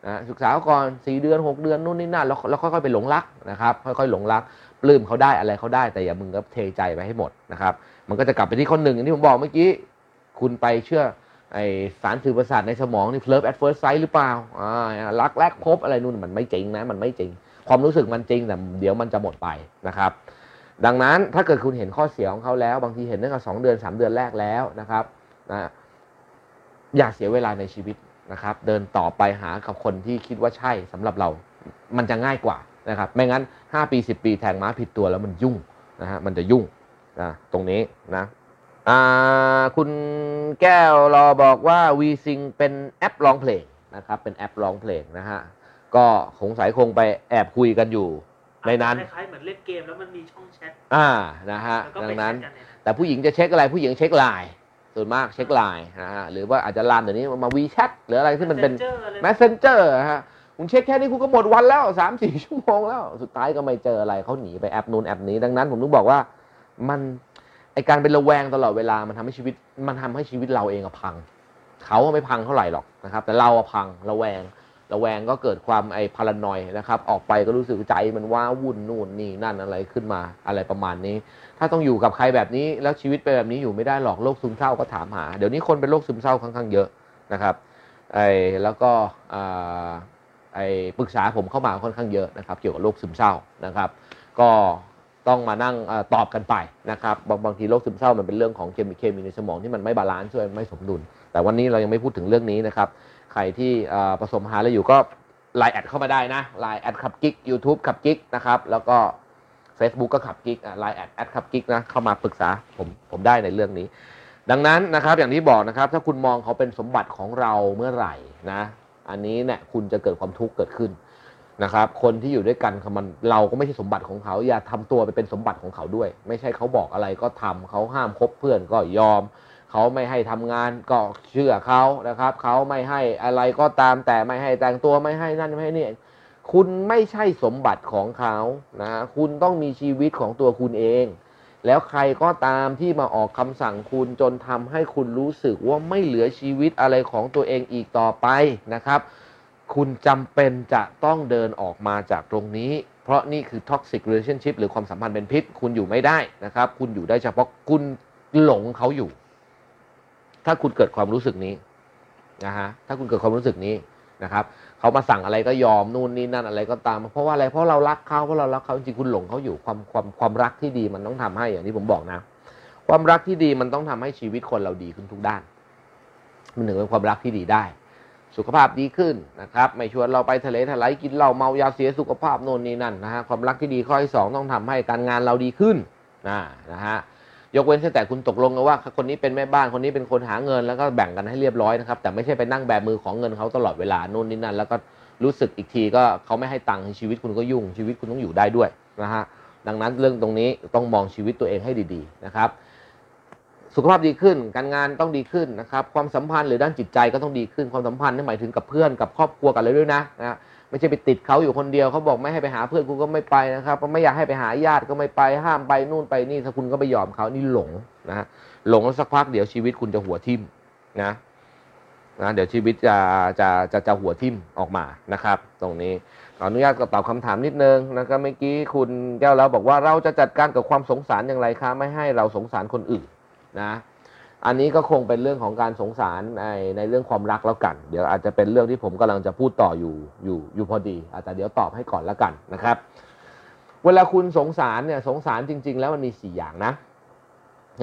นะศึกษาเขาก่อนสี่เดือนหกเดือนนู่นนี่นั่นแล้วแล้วค่อยๆไปหลงรักนะครับ ค่อยๆหลงรักปลื้มเขาได้อะไรเขาได้ แต่อย่ามึงก็เทใจไปให้หมดนะครับ มันก็จะกลับไปที่ข้อหนึ่งอย่างที่ผมบอกเมื่อกี้คุณไปเชื่อไอสารสื่อประสาทในสมองนี่ love at first sight หรือเปล่าอ่ารักแรกพบอะไรนู่นมันไม่จริงนะ มันไม่จริง ความรู้สึกมันจริงแต่เดี๋ยวมันจะหมดไปนะครับ ดังนั้นถ้าเกิดคุณเห็นข้อเสียของเขาแล้ว บางทีเห็นตั้งแต่สองเดือนสามเดือนแรกแล้วนะครับนะอย่าเสียเวลาในชีวิตนะครับ เดินต่อไปหากับคนที่คิดว่าใช่สำหรับเรา มันจะง่ายกว่านะครับ ไม่งั้น 5 ปี 10 ปีแทงม้าผิดตัวแล้วมันยุ่งนะฮะมันจะยุ่งนะตรงนี้นะอ่าคุณแก้วรอบอกว่า v s i n g เป็นแอปร้องเพลงนะครับ เป็นแอปร้องเพลงนะฮะ ก็สงสัยคงไปแอบคุยกันอยู่ ในนั้นคล้ายๆเหมือนเล่นเกมแล้วมันมีช่องแชทอ่านะฮะแล้วก็ดังนั้นไปแชทกันในนั้น แต่ผู้หญิงจะเช็คอะไรผู้หญิงเช็คไลน์ส่วนมากเช็คไลน์นะฮะหรือว่าอาจจะลามเดี๋ยวนี้มาวีแชทหรืออะไรที่มันเป็น Messenger อะไร Messenger ฮะคุณเช็คแค่นี้คุณก็หมดวันแล้วสามสี่ชั่วโมงแล้ว สุดท้ายก็ไม่เจออะไรเขาหนีไปแอปนู้นแอปนี้ดังนั้น ผมต้องบอกว่ามันไอ้การเป็นระแวงตลอดเวลามันทำให้ชีวิต มันทำให้ชีวิตเราเองอะพัง เขาไม่พังเท่าไหร่หรอกนะครับ แต่เราอะพังระแวง ระแวงก็เกิดความไอ้ paranoid นะครับ ออกไปก็รู้สึกใจมันว้าวุ่นนู่นนี่นั่นอะไรขึ้นมาอะไรประมาณนี้ ถ้าต้องอยู่กับใครแบบนี้แล้วชีวิตเป็นแบบนี้อยู่ไม่ได้หรอกโรคซึมเศร้าก็ถามหา เดี๋ยวนี้คนเป็นโรคซึมเศร้าค่อนข้างเยอะนะครับไอ้แล้วก็ไอ้ปรึกษาผมเข้ามาค่อนข้างเยอะนะครับ เกี่ยวกับโรคซึมเศร้านะครับ ก็ต้องมานั่งตอบกันไปนะครับบางบางทีโรคซึมเศร้ามันเป็นเรื่องของเคมีเคมีในสมองที่มันไม่ balance ด้วยไม่สมดุล แต่วันนี้เรายังไม่พูดถึงเรื่องนี้นะครับ ใครที่เอ่อประสบปัญหาอะไรอยู่ก็ไลน์แอดเข้ามาได้นะไลน์แอด Clubgig ยูทูบ Clubgig นะครับแล้วก็ Facebook ก็ Clubgig ไลน์แอดแอด Clubgig นะเข้ามาปรึกษาผมผมได้ในเรื่องนี้ ดังนั้นนะครับอย่างที่บอกนะครับ ถ้าคุณมองเขาเป็นสมบัติของเราเมื่อไหร่นะ อันนี้เนี่ยคุณจะเกิดความทุกข์เกิดขึ้นนะครับ คนที่อยู่ด้วยกันเขามันเราก็ไม่ใช่สมบัติของเขา อย่าทำตัวไปเป็นสมบัติของเขาด้วย ไม่ใช่เขาบอกอะไรก็ทำเขาห้ามคบเพื่อนก็ยอม เขาไม่ให้ทำงานก็เชื่อเขานะครับ เขาไม่ให้อะไรก็ตามแต่ไม่ให้แต่งตัวไม่ให้นั่นไม่ให้นี่คุณไม่ใช่สมบัติของเขานะคุณต้องมีชีวิตของตัวคุณเอง แล้วใครก็ตามที่มาออกคำสั่งคุณจนทำให้คุณรู้สึกว่าไม่เหลือชีวิตอะไรของตัวเองอีกต่อไปนะครับ คุณจำเป็นจะต้องเดินออกมาจากตรงนี้ เพราะนี่คือ toxic relationship หรือความสัมพันธ์เป็นพิษ คุณอยู่ไม่ได้นะครับ คุณอยู่ได้เฉพาะคุณหลงเขาอยู่ ถ้าคุณเกิดความรู้สึกนี้นะฮะถ้าคุณเกิดความรู้สึกนี้นะครับเขามาสั่งอะไรก็ยอมนู่นนี่นั่นอะไรก็ตาม เพราะว่าอะไรเพราะเรารักเขาเพราะเรารักเขาจริงคุณหลงเขาอยู่ความความความรักที่ดีมันต้องทำให้อย่างที่ผมบอกนะ ความรักที่ดีมันต้องทำให้ชีวิตคนเราดีขึ้นทุกด้าน มันถึงเป็นความรักที่ดีได้ สุขภาพดีขึ้นนะครับ ไม่ชวนเราไปทะเลทลายกินเหล้าเมายาเสียสุขภาพโน่นนี่นั่นนะฮะความรักที่ดีข้อที่สองต้องทำให้การงานเราดีขึ้นนะนะฮะ ยกเว้นแต่คุณตกลงกันว่า คนนี้เป็นแม่บ้านคนนี้เป็นคนหาเงินแล้วก็แบ่งกันให้เรียบร้อยนะครับ แต่ไม่ใช่ไปนั่งแบมือของเงินเขาตลอดเวลานู่นนี่นั่น แล้วก็รู้สึกอีกทีก็เขาไม่ให้ตังค์ชีวิตคุณก็ยุ่งชีวิตคุณต้องอยู่ได้ด้วยนะฮะดังนั้นเรื่องตรงนี้ต้องมองชีวิตตัวเองให้ดีๆนะครับสุขภาพดีขึ้น การงานต้องดีขึ้นนะครับ ความสัมพันธ์หรือด้านจิตใจก็ต้องดีขึ้น ความสัมพันธ์นี่หมายถึงกับเพื่อนกับครอบครัวกันเลยด้วยนะนะ ไม่ใช่ไปติดเขาอยู่คนเดียวเขาบอกไม่ให้ไปหาเพื่อนกูก็ไม่ไปนะครับไม่อยากให้ไปหาญาติก็ไม่ไปห้ามไปนู่นไปนี่ถ้าคุณก็ไปยอมเขานี่หลงนะหลงแล้วสักพักเดี๋ยวชีวิตคุณจะหัวทิ่มนะนะเดี๋ยวชีวิตจะจะจะจะหัวทิ่มออกมานะครับ ตรงนี้ขออนุญาตตอบคำถามนิดนึงนะครับเมื่อกี้คุณแก้วแล้วบอกว่าเราจะจัดการกับความสงสารอย่างไรคะไม่ให้เราสงสารคนอื่นนะ อันนี้ก็คงเป็นเรื่องของการสงสารในในเรื่องความรักแล้วกัน เดี๋ยวอาจจะเป็นเรื่องที่ผมกำลังจะพูดต่ออยู่อยู่อยู่พอดี อาจจะเดี๋ยวตอบให้ก่อนแล้วกันนะครับ เวลาคุณสงสารเนี่ยสงสารจริง ๆ แล้วมันมีสี่อย่างนะ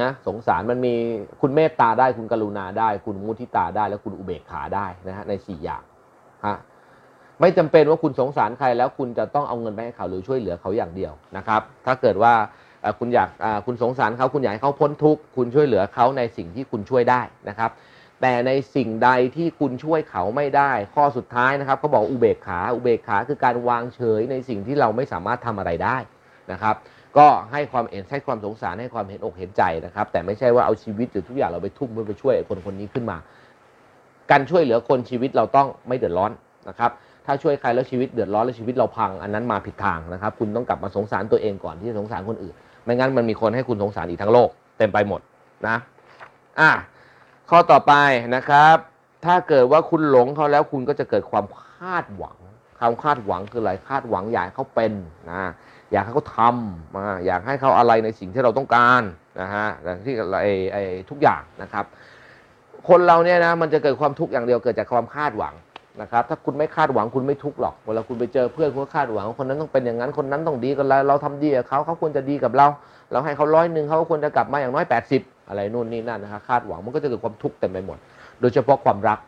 นะสงสารมันมีคุณเมตตาได้คุณกรุณาได้ คุณมุทิตาได้ และคุณอุเบกขาได้นะฮะในสี่อย่างฮะไม่จำเป็นว่าคุณสงสารใครแล้วคุณจะต้องเอาเงินไปให้เขาหรือช่วยเหลือเขาอย่างเดียวนะครับ ถ้าเกิดว่า คุณอยากคุณสงสารเขาคุณอยากให้เขาพ้นทุกข์คุณช่วยเหลือเขาในสิ่งที่คุณช่วยได้นะครับ แต่ในสิ่งใดที่คุณช่วยเขาไม่ได้ ข้อสุดท้ายนะครับเขาบอกอุเบกขาอุเบกขาคือการวางเฉยในสิ่งที่เราไม่สามารถทำอะไรได้นะครับก็ให้ความเห็นให้ความสงสารให้ความเห็นอกเห็นใจนะครับ แต่ไม่ใช่ว่าเอาชีวิตหรือทุกอย่างเราไปทุ่มเพื่อไปช่วยคนคนนี้ขึ้นมา การช่วยเหลือคนชีวิตเราต้องไม่เดือดร้อนนะครับ ถ้าช่วยใครแล้วชีวิตเดือดร้อนแล้วชีวิตเราพัง อันนั้นมาผิดทางนะครับ คุณต้องกลับมาสงสารตัวเองก่อนที่จะสงสารคนอื่น ไม่งั้นมันมีคนให้คุณสงสารอีกทั้งโลก เต็มไปหมดนะอะข้อต่อไปนะครับ ถ้าเกิดว่าคุณหลงเขาแล้วคุณก็จะเกิดความคาดหวังความคาดหวังคืออะไรคาดหวังอยากเขาเป็นนะอยากให้เขาทำอ่าอยากให้เขาอะไรในสิ่งที่เราต้องการนะฮะอย่างที่ไอ้ไอ้ทุกอย่างนะครับ คนเราเนี่ยนะมันจะเกิดความทุกข์อย่างเดียวเกิดจากความคาดหวัง นะครับถ้าคุณไม่คาดหวังคุณไม่ทุกข์หรอกเวลาคุณไปเจอเพื่อนคุณก็คาดหวังคนนั้นต้องเป็นอย่างนั้นคนนั้นต้องดีกับเราเราทำดีกับเขาเขาควรจะดีกับเรา เราให้เขาร้อยหนึ่งเขาก็ควรจะกลับมาอย่างน้อย 80 อะไรนู่นนี่นั่นนะครับคาดหวังมันก็จะเกิดความทุกข์เต็มไปหมด โดยเฉพาะความรัก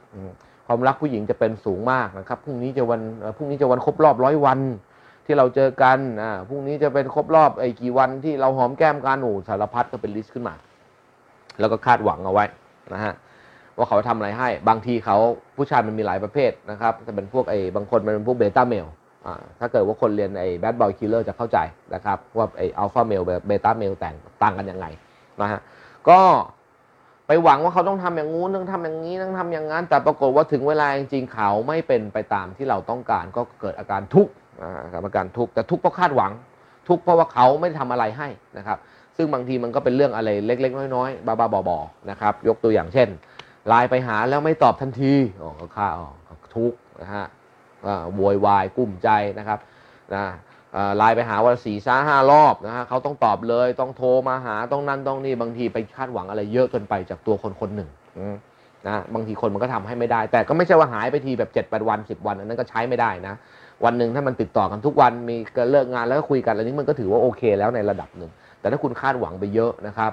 ความรักผู้หญิงจะเป็นสูงมากนะครับพรุ่งนี้จะวันพรุ่งนี้จะวันครบรอบร้อยวัน ที่เราเจอกันอ่าพรุ่งนี้จะเป็นครบรอบไอ้กี่วันที่เราหอมแก้มกันโอ้สารพัดก็เป็น list ขึ้นมา แล้วก็คาดหวังเอาไว้นะฮะ ว่าเขาทำอะไรให้ บางทีเขาผู้ชายมันมีหลายประเภทนะครับจะเป็นพวกไอ้บางคนมันเป็นพวก beta male อ่าถ้าเกิดว่าคนเรียนไอ้ Bad Boy Killer จะเข้าใจนะครับว่าไอ้ alpha male beta male แต่งต่างกันยังไงนะฮะก็ไปหวังว่าเขาต้องทำอย่างงู้นต้องทำอย่างนี้ต้องทำอย่างนั้น แต่ปรากฏว่าถึงเวลาจริงๆเขาไม่เป็นไปตามที่เราต้องการก็เกิดอาการทุกข์อ่าอาการทุกข์แต่ทุกข์เพราะคาดหวัง ทุกข์เพราะว่าเขาไม่ได้ทำอะไรให้นะครับ ซึ่งบางทีมันก็เป็นเรื่องอะไรเล็ก ๆ น้อยๆบ้าๆบอๆนะครับยกตัวอย่างเช่น ไลน์ไปหาแล้วไม่ตอบทันทีอ๋อก็ค่าอ๋อทุกนะฮะอ่าโวยวายกุ้มใจนะครับนะอ่าไลน์ไปหาวันสี่ซ้าห้ารอบนะฮะเขาต้องตอบเลยต้องโทรมาหาต้องนั่นต้องนี่บางทีไปคาดหวังอะไรเยอะเกินไปจากตัวคนคนหนึ่งนะบางทีคนมันก็ทำให้ไม่ได้ แต่ก็ไม่ใช่ว่าหายไปทีแบบ7จ็ดแปดวันสิบวันอันนั้นก็ใช้ไม่ได้นะ วันหนึ่งถ้ามันติดต่อกันทุกวันมีเลิกงานแล้วก็คุยกันอันนี้มันก็ถือว่าโอเคแล้วในระดับหนึ่งแต่ถ้าคุณคาดหวังไปเยอะนะครับ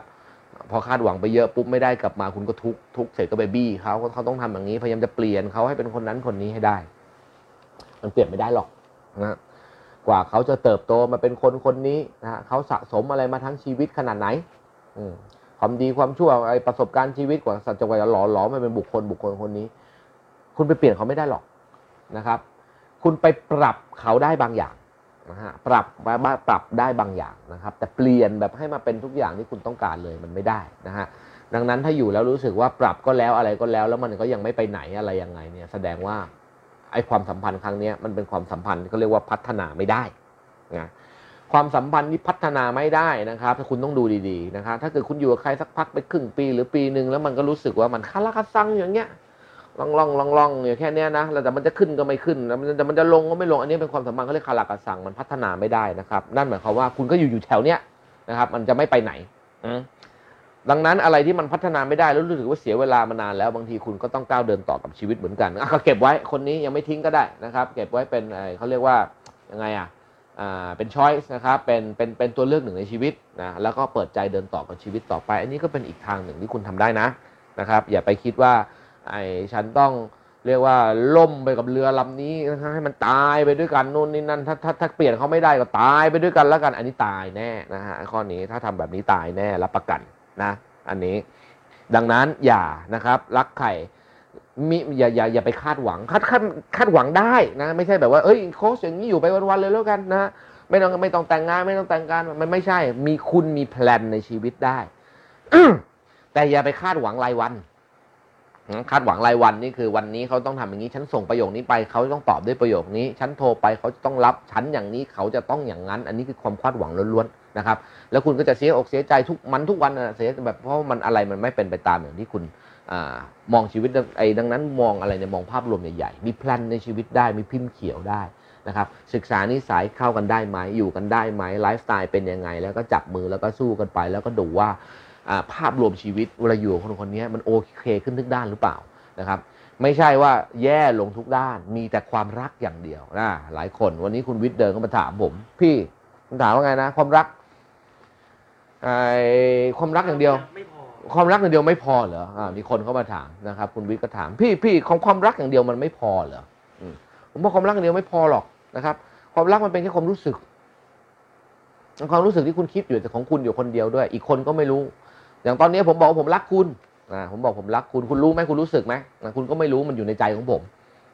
พอคาดหวังไปเยอะปุ๊บไม่ได้กลับมาคุณก็ทุกข์ทุกข์เสร็จก็ไปบี้เขาเขาต้องทำอย่างนี้พยายามจะเปลี่ยนเขาให้เป็นคนนั้นคนนี้ให้ได้ มันเปลี่ยนไม่ได้หรอกนะกว่าเขาจะเติบโตมาเป็นคนคนนี้นะเขาสะสมอะไรมาทั้งชีวิตขนาดไหน อืความดีความชั่วไอประสบการณ์ชีวิตกว่าสัจจะกว่าจะหล่อหลอมมาเป็นบุคคลบุคคลคนนี้ คุณไปเปลี่ยนเขาไม่ได้หรอกนะครับ คุณไปปรับเขาได้บางอย่าง นะฮะปรับปรับได้บางอย่างนะครับ แต่เปลี่ยนแบบให้มาเป็นทุกอย่างที่คุณต้องการเลยมันไม่ได้นะฮะดังนั้นถ้าอยู่แล้วรู้สึกว่าปรับก็แล้วอะไรก็แล้ว แล้วมันก็ยังไม่ไปไหนอะไรยังไงเนี่ยแสดงว่าไอ้ความสัมพันธ์ครั้งนี้มันเป็นความสัมพันธ์ที่เขาเรียกว่าพัฒนาไม่ได้นะความสัมพันธ์ที่พัฒนาไม่ได้นะครับถ้าคุณต้องดูดีๆนะครับถ้าเกิดคุณอยู่กับใครสักพักไปครึ่งปีหรือปีหนึ่งแล้วมันก็รู้สึกว่ามันคาราคาซังอย่างเงี้ย ล่องล่องล่องล่องอยู่แค่นี้นะแล้วแต่มันจะขึ้นก็ไม่ขึ้นแล้วมันจะมันจะลงก็ไม่ลงอันนี้เป็นความสัมพันธ์เขาเรียกคาราคาซังมันพัฒนาไม่ได้นะครับ นั่นหมายความว่าคุณก็อยู่อยู่แถวเนี้ยนะครับ มันจะไม่ไปไหนอืมดังนั้นอะไรที่มันพัฒนาไม่ได้แล้วรู้สึกว่าเสียเวลามานานแล้วบางทีคุณก็ต้องก้าวเดินต่อกับชีวิตเหมือนกันอะก็เก็บไว้คนนี้ยังไม่ทิ้งก็ได้นะครับ เก็บไว้เป็นไอ้เขาเรียกว่ายังไงอะอ่าเป็นช้อยส์นะครับเป็นเป็นเป็นตัวเลือกหนึ่งในชีวิตนะแล้วก็เปิดใจเดินต่อกับชีวิตต่อไป อันนี้ก็เป็นอีกทางหนึ่งที่คุณทำได้นะนะครับ อย่าไปคิดว่า ไอ้ฉันต้องเรียกว่าล่มไปกับเรือลำนี้ให้มันตายไปด้วยกันนู่นนี่นั่นถ้าถ้าถ้าเปลี่ยนเขาไม่ได้ก็ตายไปด้วยกันแล้วกัน อันนี้ตายแน่นะฮะข้อนี้ถ้าทำแบบนี้ตายแน่รับประกันนะ อันนี้ ดังนั้นอย่านะครับ รักใครมิอย่าอย่าอย่าไปคาดหวังคาดคาดคาดหวังได้นะไม่ใช่แบบว่าเอ้ยโค้ชอย่างนี้อยู่ไปวันๆเลยแล้วกันนะไม่ต้องไม่ต้องแต่งงานไม่ต้องแต่งงานมันไม่ใช่ มีคุณมีแพลนในชีวิตได้แต่อย่าไปคาดหวังรายวัน คาดหวังรายวันนี่คือวันนี้เขาต้องทำอย่างนี้ฉันส่งประโยคนี้ไปเขาต้องตอบด้วยประโยคนี้ฉันโทรไปเขาต้องรับฉันอย่างนี้เขาจะต้องอย่างนั้น อันนี้คือความคาดหวังล้วนๆนะครับ แล้วคุณก็จะเสียอกเสียใจทุกมันทุกวันนะเสียแบบเพราะมันอะไรมันไม่เป็นไปตามอย่างที่คุณอมองชีวิตไอ้ดังนั้นมองอะไรเนี่ยมองภาพรวมใหญ่ๆมีแพลนในชีวิตได้มีพิมพ์เขียวได้นะครับศึกษานิสัยเข้ากันได้ไหมอยู่กันได้ไหมไลฟ์สไตล์เป็นยังไง แล้วก็จับมือแล้วก็สู้กันไป แล้วก็ดูว่า ภาพรวมชีวิตเวลาอยู่กับคนคนนี้มันโอเคขึ้นทุกด้านหรือเปล่านะครับ ไม่ใช่ว่าแย่ลงทุกด้านมีแต่ความรักอย่างเดียวนะหลายคนวันนี้คุณวิทย์เดินเข้ามาถามผม พี่คุณถามว่าไงนะ ความรักไอ้ความรักอย่างเดียวไม่พอความรักอย่างเดียวไม่พอเหรออ่ามีคนเข้ามาถามนะครับ คุณวิทย์ก็ถาม พี่พี่ของความรักอย่างเดียวมันไม่พอเหรออืมผมว่าความรักอย่างเดียวไม่พอหรอกนะครับ ความรักมันเป็นแค่ความรู้สึกความรู้สึกที่คุณคิดอยู่แต่ของคุณอยู่คนเดียวด้วย อีกคนก็ไม่รู้ อย่างตอนนี้ผมบอกว่าผมรักคุณอ่าผมบอกผมรักคุณคุณรู้ไหมคุณรู้สึกไหมอ่าคุณก็ไม่รู้มันอยู่ในใจของผม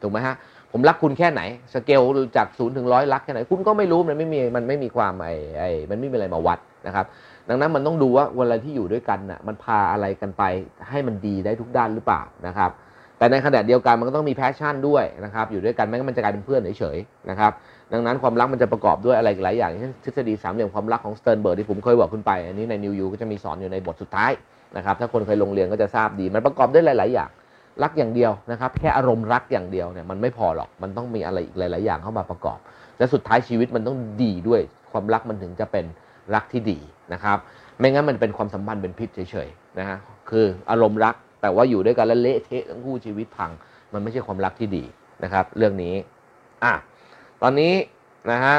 ถูกไหมฮะผมรักคุณแค่ไหน สเกลจากศูนย์ถึงร้อยรักแค่ไหน คุณก็ไม่รู้มันไม่มีมันไม่มีความไอ้ไอ้มันไม่มีอะไรมาวัดนะครับ ดังนั้นมันต้องดูว่าเวลาที่อยู่ด้วยกันน่ะมันพาอะไรกันไปให้มันดีได้ทุกด้านหรือเปล่านะครับแต่ในขณะเดียวกันมันก็ต้องมี passion ด้วยนะครับอยู่ด้วยกันไม่งั้นมันจะกลายเป็นเพื่อนเฉยๆนะครับ ดังนั้นความรักมันจะประกอบด้วยอะไรหลายอย่างเช่นทฤษฎีสามเหลี่ยมความรักของสเติร์นเบิร์กที่ผมเคยบอกคุณไป อันนี้ใน New You ก็จะมีสอนอยู่ในบทสุดท้ายนะครับถ้าคนเคยลงเรียนก็จะทราบดี มันประกอบด้วยหลาย ๆ อย่างรักอย่างเดียวนะครับแค่อารมณ์รักอย่างเดียวเนี่ยมันไม่พอหรอกมันต้องมีอะไรอีกหลาย ๆ อย่างเข้ามาประกอบ และสุดท้ายชีวิตมันต้องดีด้วยความรักมันถึงจะเป็นรักที่ดีนะครับไม่งั้นมันเป็นความสัมพันธ์เป็นพิษเฉย ๆ นะฮะคืออารมณ์รักแต่ว่าอยู่ด้วยกันแล้วเละเทะทั้งคู่ชีวิตพัง มันไม่ใช่ความรักที่ดีนะครับ เรื่องนี้อะ ตอนนี้นะฮะ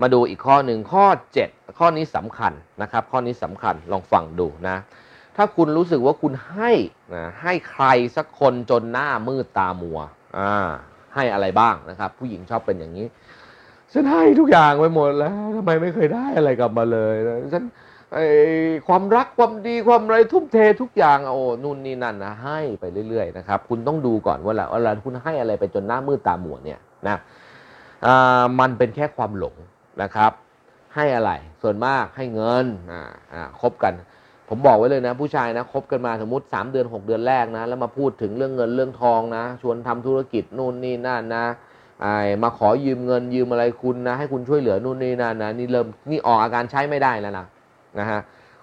มาดูอีกข้อหนึ่งข้อ 7 ข้อนี้สำคัญนะครับ ข้อนี้สำคัญลองฟังดูนะ ถ้าคุณรู้สึกว่าคุณให้นะให้ใครสักคนจนหน้ามืดตามัวอ่าให้อะไรบ้างนะครับ ผู้หญิงชอบเป็นอย่างนี้ ฉันให้ทุกอย่างไปหมดแล้วทำไมไม่เคยได้อะไรกลับมาเลยนะฉันไอความรักความดีความอะไรทุ่มเททุกอย่างโอ้นู่นนี่นั่นนะให้ไปเรื่อยๆนะครับ คุณต้องดูก่อนว่าละว่าคุณให้อะไรไปจนหน้ามืดตามัวเนี่ย นะมันเป็นแค่ความหลงนะครับ ให้อะไรส่วนมากให้เงินอ่าอ่าคบกัน ผมบอกไว้เลยนะ ผู้ชายนะคบกันมาสมมติ 3 เดือน 6 เดือนแรกนะ แล้วมาพูดถึงเรื่องเงินเรื่องทองนะ ชวนทำธุรกิจนู่นนี่นั่นนะไอ้มาขอยืมเงินยืมอะไรคุณนะ ให้คุณช่วยเหลือนู่นนี่นั่นนะนี่เริ่มนี่ออกอาการใช้ไม่ได้แล้วนะนะฮะ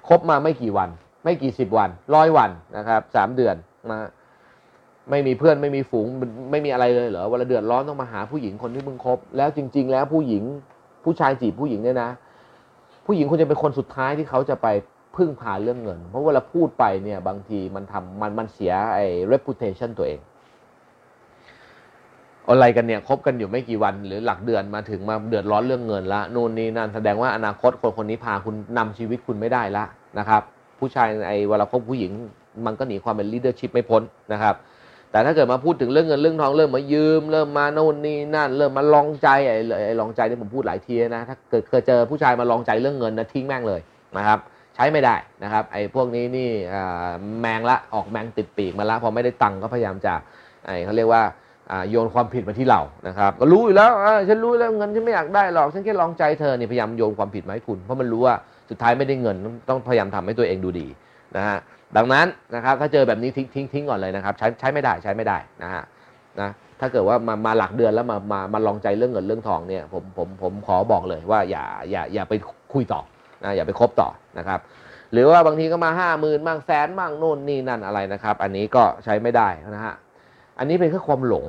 คบมาไม่กี่วัน ไม่กี่สิบวันร้อยวันนะครับสามเดือนนะ ไม่มีเพื่อนไม่มีฝูงไม่มีอะไรเลยเหรอเวลาเดือดร้อนต้องมาหาผู้หญิงคนที่มึงคบแล้วจริง ๆ แล้วผู้หญิงผู้ชายจีบผู้หญิงเนี่ยนะ ผู้หญิงควรจะเป็นคนสุดท้ายที่เขาจะไปพึ่งพาเรื่องเงิน เพราะเวลาพูดไปเนี่ยบางทีมันทำมันมันเสียไอ้ reputation ตัวเองอะไรกันเนี่ยคบกันอยู่ไม่กี่วันหรือหลักเดือนมาถึงมาเดือดร้อนเรื่องเงินละนู่นนี่นั่นแสดงว่าอนาคตคนคนนี้พาคุณนำชีวิตคุณไม่ได้ละนะครับ ผู้ชายไอ้เวลาคบผู้หญิง มันก็หนีความเป็น leadership ไม่พ้นนะครับ แต่ถ้าเกิดมาพูดถึงเรื่องเงินเรื่องทองเริ่มมายืม เริ่มมาโน่นนี่นั่น เริ่มมาลองใจไอ้ไอ้ลองใจที่ผมพูดหลายทีนะถ้าเกิดเคยเจอผู้ชายมาลองใจเรื่องเงินนะทิ้งแม่งเลยนะครับ ใช้ไม่ได้นะครับไอ้พวกนี้นี่แมงละออกแมงติดปีกมาละพอไม่ได้ตังค์ก็พยายามจะไอ้เขาเรียกว่าโยนความผิดมาที่เรานะครับ ก็รู้อยู่แล้วฉันรู้แล้วเงินฉันไม่อยากได้หรอกฉันแค่ลองใจเธอนี่พยายามโยนความผิดมาให้คุณเพราะมันรู้ว่าสุดท้ายไม่ได้เงินต้องต้องพยายามทำให้ตัวเองดูดีนะฮะ ดังนั้นนะครับถ้าเจอแบบนี้ทิ้งทิ้งทิ้งก่อนเลยนะครับ ใช้ใช้ไม่ได้ใช้ไม่ได้นะฮะนะถ้าเกิดว่ามามาหลักเดือนแล้วมามามาลองใจเรื่องเงินเรื่องทองเนี่ยผมผมผมขอบอกเลยว่าอย่าอย่าอย่าไปคุยต่อนะอย่าไปคบต่อนะครับ หรือว่าบางทีก็มาห้าหมื่นบ้างแสนบ้างโน่นนี่นั่นอะไรนะครับ อันนี้ก็ใช้ไม่ได้นะฮะอันนี้เป็นแค่ความหลง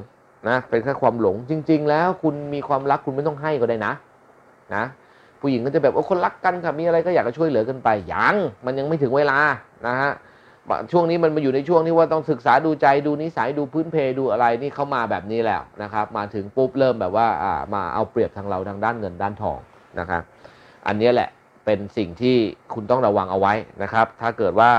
นะเป็นแค่ความหลงจริง ๆ แล้วคุณมีความรักคุณไม่ต้องให้ก็ได้นะนะผู้หญิงก็จะแบบว่าคนรักกันค่ะมีอะไรก็อยากจะช่วยเหลือกันไปยังมันยังไม่ถึงเวลานะฮะ ช่วงนี้มันมาอยู่ในช่วงที่ว่าต้องศึกษาดูใจดูนิสัยดูพื้นเพดูอะไรนี่เข้ามาแบบนี้แล้วนะครับ มาถึงปุ๊บเริ่มแบบว่าอ่ามาเอาเปรียบทางเราทางด้านเงินด้านทองนะครับอันนี้แหละเป็นสิ่งที่คุณต้องระวังเอาไว้นะครับ ถ้าเกิดว่า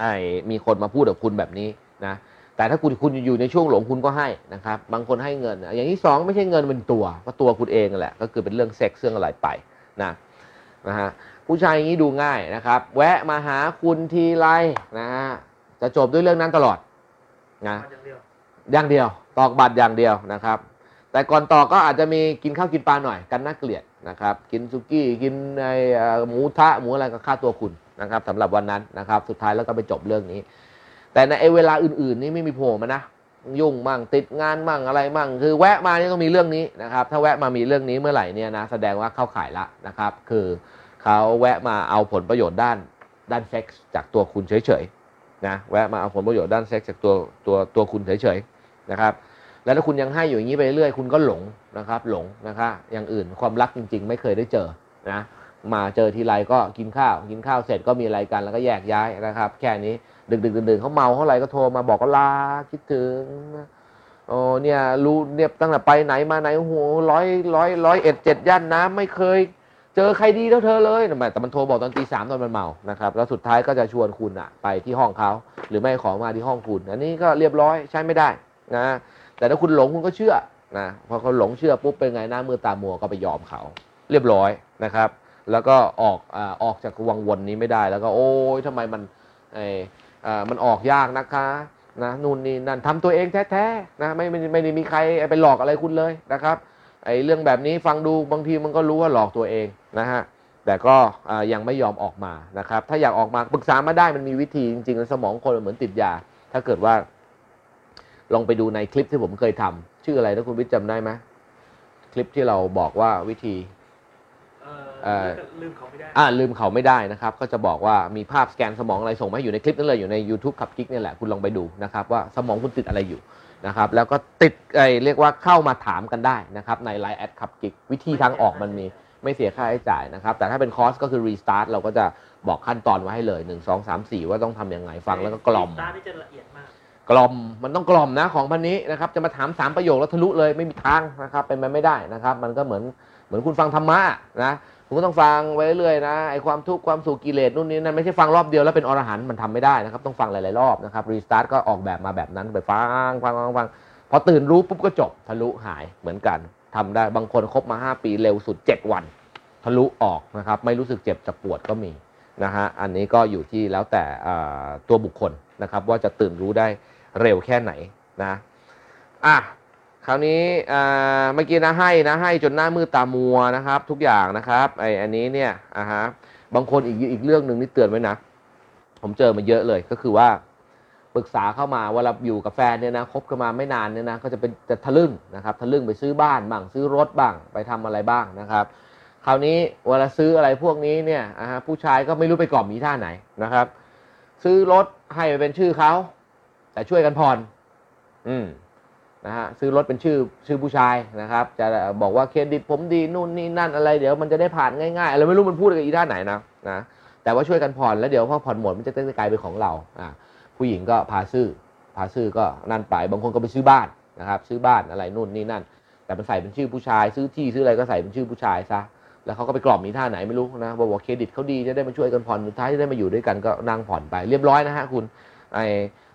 ไอ้มีคนมาพูดกับคุณแบบนี้นะแต่ถ้าคุณคุณอยู่ในช่วงหลงคุณก็ให้นะครับ บางคนให้เงิน อย่างที่สองไม่ใช่เงินเป็นตัวก็ตัวคุณเองแหละ ก็คือเป็นเรื่องเซ็กซ์เรื่องอะไรไปนะนะฮะ ผู้ชายอย่างนี้ดูง่ายนะครับ แวะมาหาคุณทีไรนะฮะจะจบด้วยเรื่องนั้นตลอดนะอย่างเดียว ตอกบัตรอย่างเดียวนะครับ แต่ก่อนตอกก็อาจจะมีกินข้าวกินปลาหน่อยกันน่าเกลียดนะครับ กินซุกี้กินไอหมูทะหมูอะไรก็ค่าตัวคุณนะครับสำหรับวันนั้นนะครับ สุดท้ายแล้วก็ไปจบเรื่องนี้ แต่ในเวลาอื่นๆ นี่ไม่มีโผล่มานะยุ่งมั่งติดงานมั่งอะไรมั่ง คือแวะมานี่ต้องมีเรื่องนี้นะครับ ถ้าแวะมามีเรื่องนี้เมื่อไหร่เนี่ยนะแสดงว่าเข้าข่ายละนะครับ คือ เขาแวะมาเอาผลประโยชน์ด้านด้านเซ็กส์จากตัวคุณเฉยๆนะแวะมาเอาผลประโยชน์ด้านเซ็กส์จากตัวตัวตัวคุณเฉยๆนะครับ แล้วถ้าคุณยังให้อยู่อย่างนี้ไปเรื่อยๆคุณก็หลงนะครับหลงนะครับอย่างอื่นความรักจริง ๆ ไม่เคยได้เจอนะมาเจอทีไรก็กินข้าว กินข้าวเสร็จก็มีอะไรกันแล้วก็แยกย้ายนะครับ แค่นี้ดึกๆดื่นๆเขาเมาเท่าไรก็โทรมาบอกก็ลาคิดถึงโอ้เนี่ยรู้เนี่ยตั้งแต่ไปไหนมาไหนโอ้โหร้อยร้อยร้อยเอ็ดเจ็ดย่านน้ำไม่เคย เจอใครดีเท่าเธอเลยแต่มันโทรบอกตอนตีสามตอนมันเมานะครับแล้วสุดท้ายก็จะชวนคุณอะไปที่ห้องเขาหรือไม่ขอมาที่ห้องคุณอันนี้ก็เรียบร้อยใช้ไม่ได้นะแต่ถ้าคุณหลงคุณก็เชื่อนะพอเขาหลงเชื่อปุ๊บเป็นไงหน้ามือตามัวก็ไปยอมเขาเรียบร้อยนะครับ แล้วก็ออกอออกจากวังวนนี้ไม่ได้แล้วก็โอ้ยทำไมมันไออมันออกยากนะคะนะนู่นนี่นั่นทำตัวเองแท้ๆนะไม่ไม่ไม่ได้มีใครไปหลอกอะไรคุณเลยนะครับ ไอเรื่องแบบนี้ฟังดูบางทีมันก็รู้ว่าหลอกตัวเองนะฮะแต่ก็อ่ายังไม่ยอมออกมานะครับ ถ้าอยากออกมาปรึกษามาได้มันมีวิธีจริงๆแล้วสมองคนมันเหมือนติดยา ถ้าเกิดว่า ลองไปดูในคลิปที่ผมเคยทำชื่ออะไรนะคุณวิทย์จำได้ไหมคลิปที่เราบอกว่าวิธีเอเอ่ออลืมเขาไม่ได้อ่าลืมเขาไม่ได้นะครับ ก็จะบอกว่ามีภาพสแกนสมองอะไรส่งมาให้อยู่ในคลิปนั้นเลยอยู่ใน YouTube ขับกิ๊กเนี่ยแหละคุณลองไปดูนะครับว่าสมองคุณติดอะไรอยู่ นะครับแล้วก็ติดไอเรียกว่าเข้ามาถามกันได้นะครับใน Line แอด Clubgig วิธีทางออกมันมีไม่เสียค่าใช้จ่ายนะครับ แต่ถ้าเป็นคอร์สก็คือ Restart เราก็จะบอกขั้นตอนไว้ให้เลย 1 2 3 4 ว่าต้องทำยังไงฟังแล้วก็กล่อมตาที่จะละเอียดมาก กล่อมมันต้องกล่อมนะของพรรค์นี้นะครับจะมาถามสามประโยคแล้วทะลุเลยไม่มีทางนะครับเป็นไปไม่ได้นะครับ มันก็เหมือนเหมือนคุณฟังธรรมะนะ คุณก็ต้องฟังไว้เรื่อยนะไอความทุกข์ความสุขกิเลสนู่นนี่นั่นไม่ใช่ฟังรอบเดียวแล้วเป็นอรหันต์มันทำไม่ได้นะครับ ต้องฟังหลาย ๆ รอบนะครับ Restart ก็ออกแบบมาแบบนั้นไปฟังฟังฟังฟังพอตื่นรู้ปุ๊บก็จบทะลุหายเหมือนกันทำได้บางคนครบมา 5 ปีเร็วสุด 7 วัน ทะลุออกนะครับไม่รู้สึกเจ็บจะปวดก็มีนะฮะอันนี้ก็อยู่ที่แล้วแต่ตัวบุคคลนะครับว่าจะตื่นรู้ได้เร็วแค่ไหนนะอะ คราวนี้เมื่อกี้นะให้นะให้จนหน้ามืดตามัวนะครับ ทุกอย่างนะครับไออันนี้เนี่ยอ่าฮะบางคนอีกอีกเรื่องหนึ่งนี่เตือนไว้นะ ผมเจอมาเยอะเลยก็คือว่าปรึกษาเข้ามาเวลาอยู่กับแฟนเนี่ยนะคบกันมาไม่นานเนี่ยนะก็จะเป็นจะทะลึ่งนะครับทะลึ่งไปซื้อบ้านบ้างซื้อรถบ้างไปทำอะไรบ้างนะครับ คราวนี้เวลาซื้ออะไรพวกนี้เนี่ยอ่าฮะผู้ชายก็ไม่รู้ไปกล่อมมีท่าไหนนะครับ ซื้อรถให้ไปเป็นชื่อเขาแต่ช่วยกันผ่อน อืม นะฮะซื้อรถเป็นชื่อชื่อผู้ชายนะครับ จะบอกว่าเครดิตผมดีนู่นนี่นั่นอะไรเดี๋ยวมันจะได้ผ่านง่ายๆอะไรไม่รู้มันพูดกับอีท่าไหนนะนะแต่ว่าช่วยกันผ่อนแล้วเดี๋ยวพอผ่อนหมดมันจะได้กลายเป็นของเราอ่าผู้หญิงก็พาซื้อพาซื้อก็นั่นไปบางคนก็ไปซื้อบ้านนะครับซื้อบ้านอะไรนู่นนี่นั่น แต่มันใส่เป็นชื่อผู้ชาย ซื้อที่ซื้ออะไรก็ใส่เป็นชื่อผู้ชายซะแล้วเขาก็ไปกล่อมมีท่าไหนไม่รู้นะบอกว่าเครดิตเขาดีจะได้มาช่วยกันผ่อนสุดท้ายจะได้มาอยู่ด้วยกันก็นั่งผ่อนไปเรียบร้อยนะฮะคุณไอ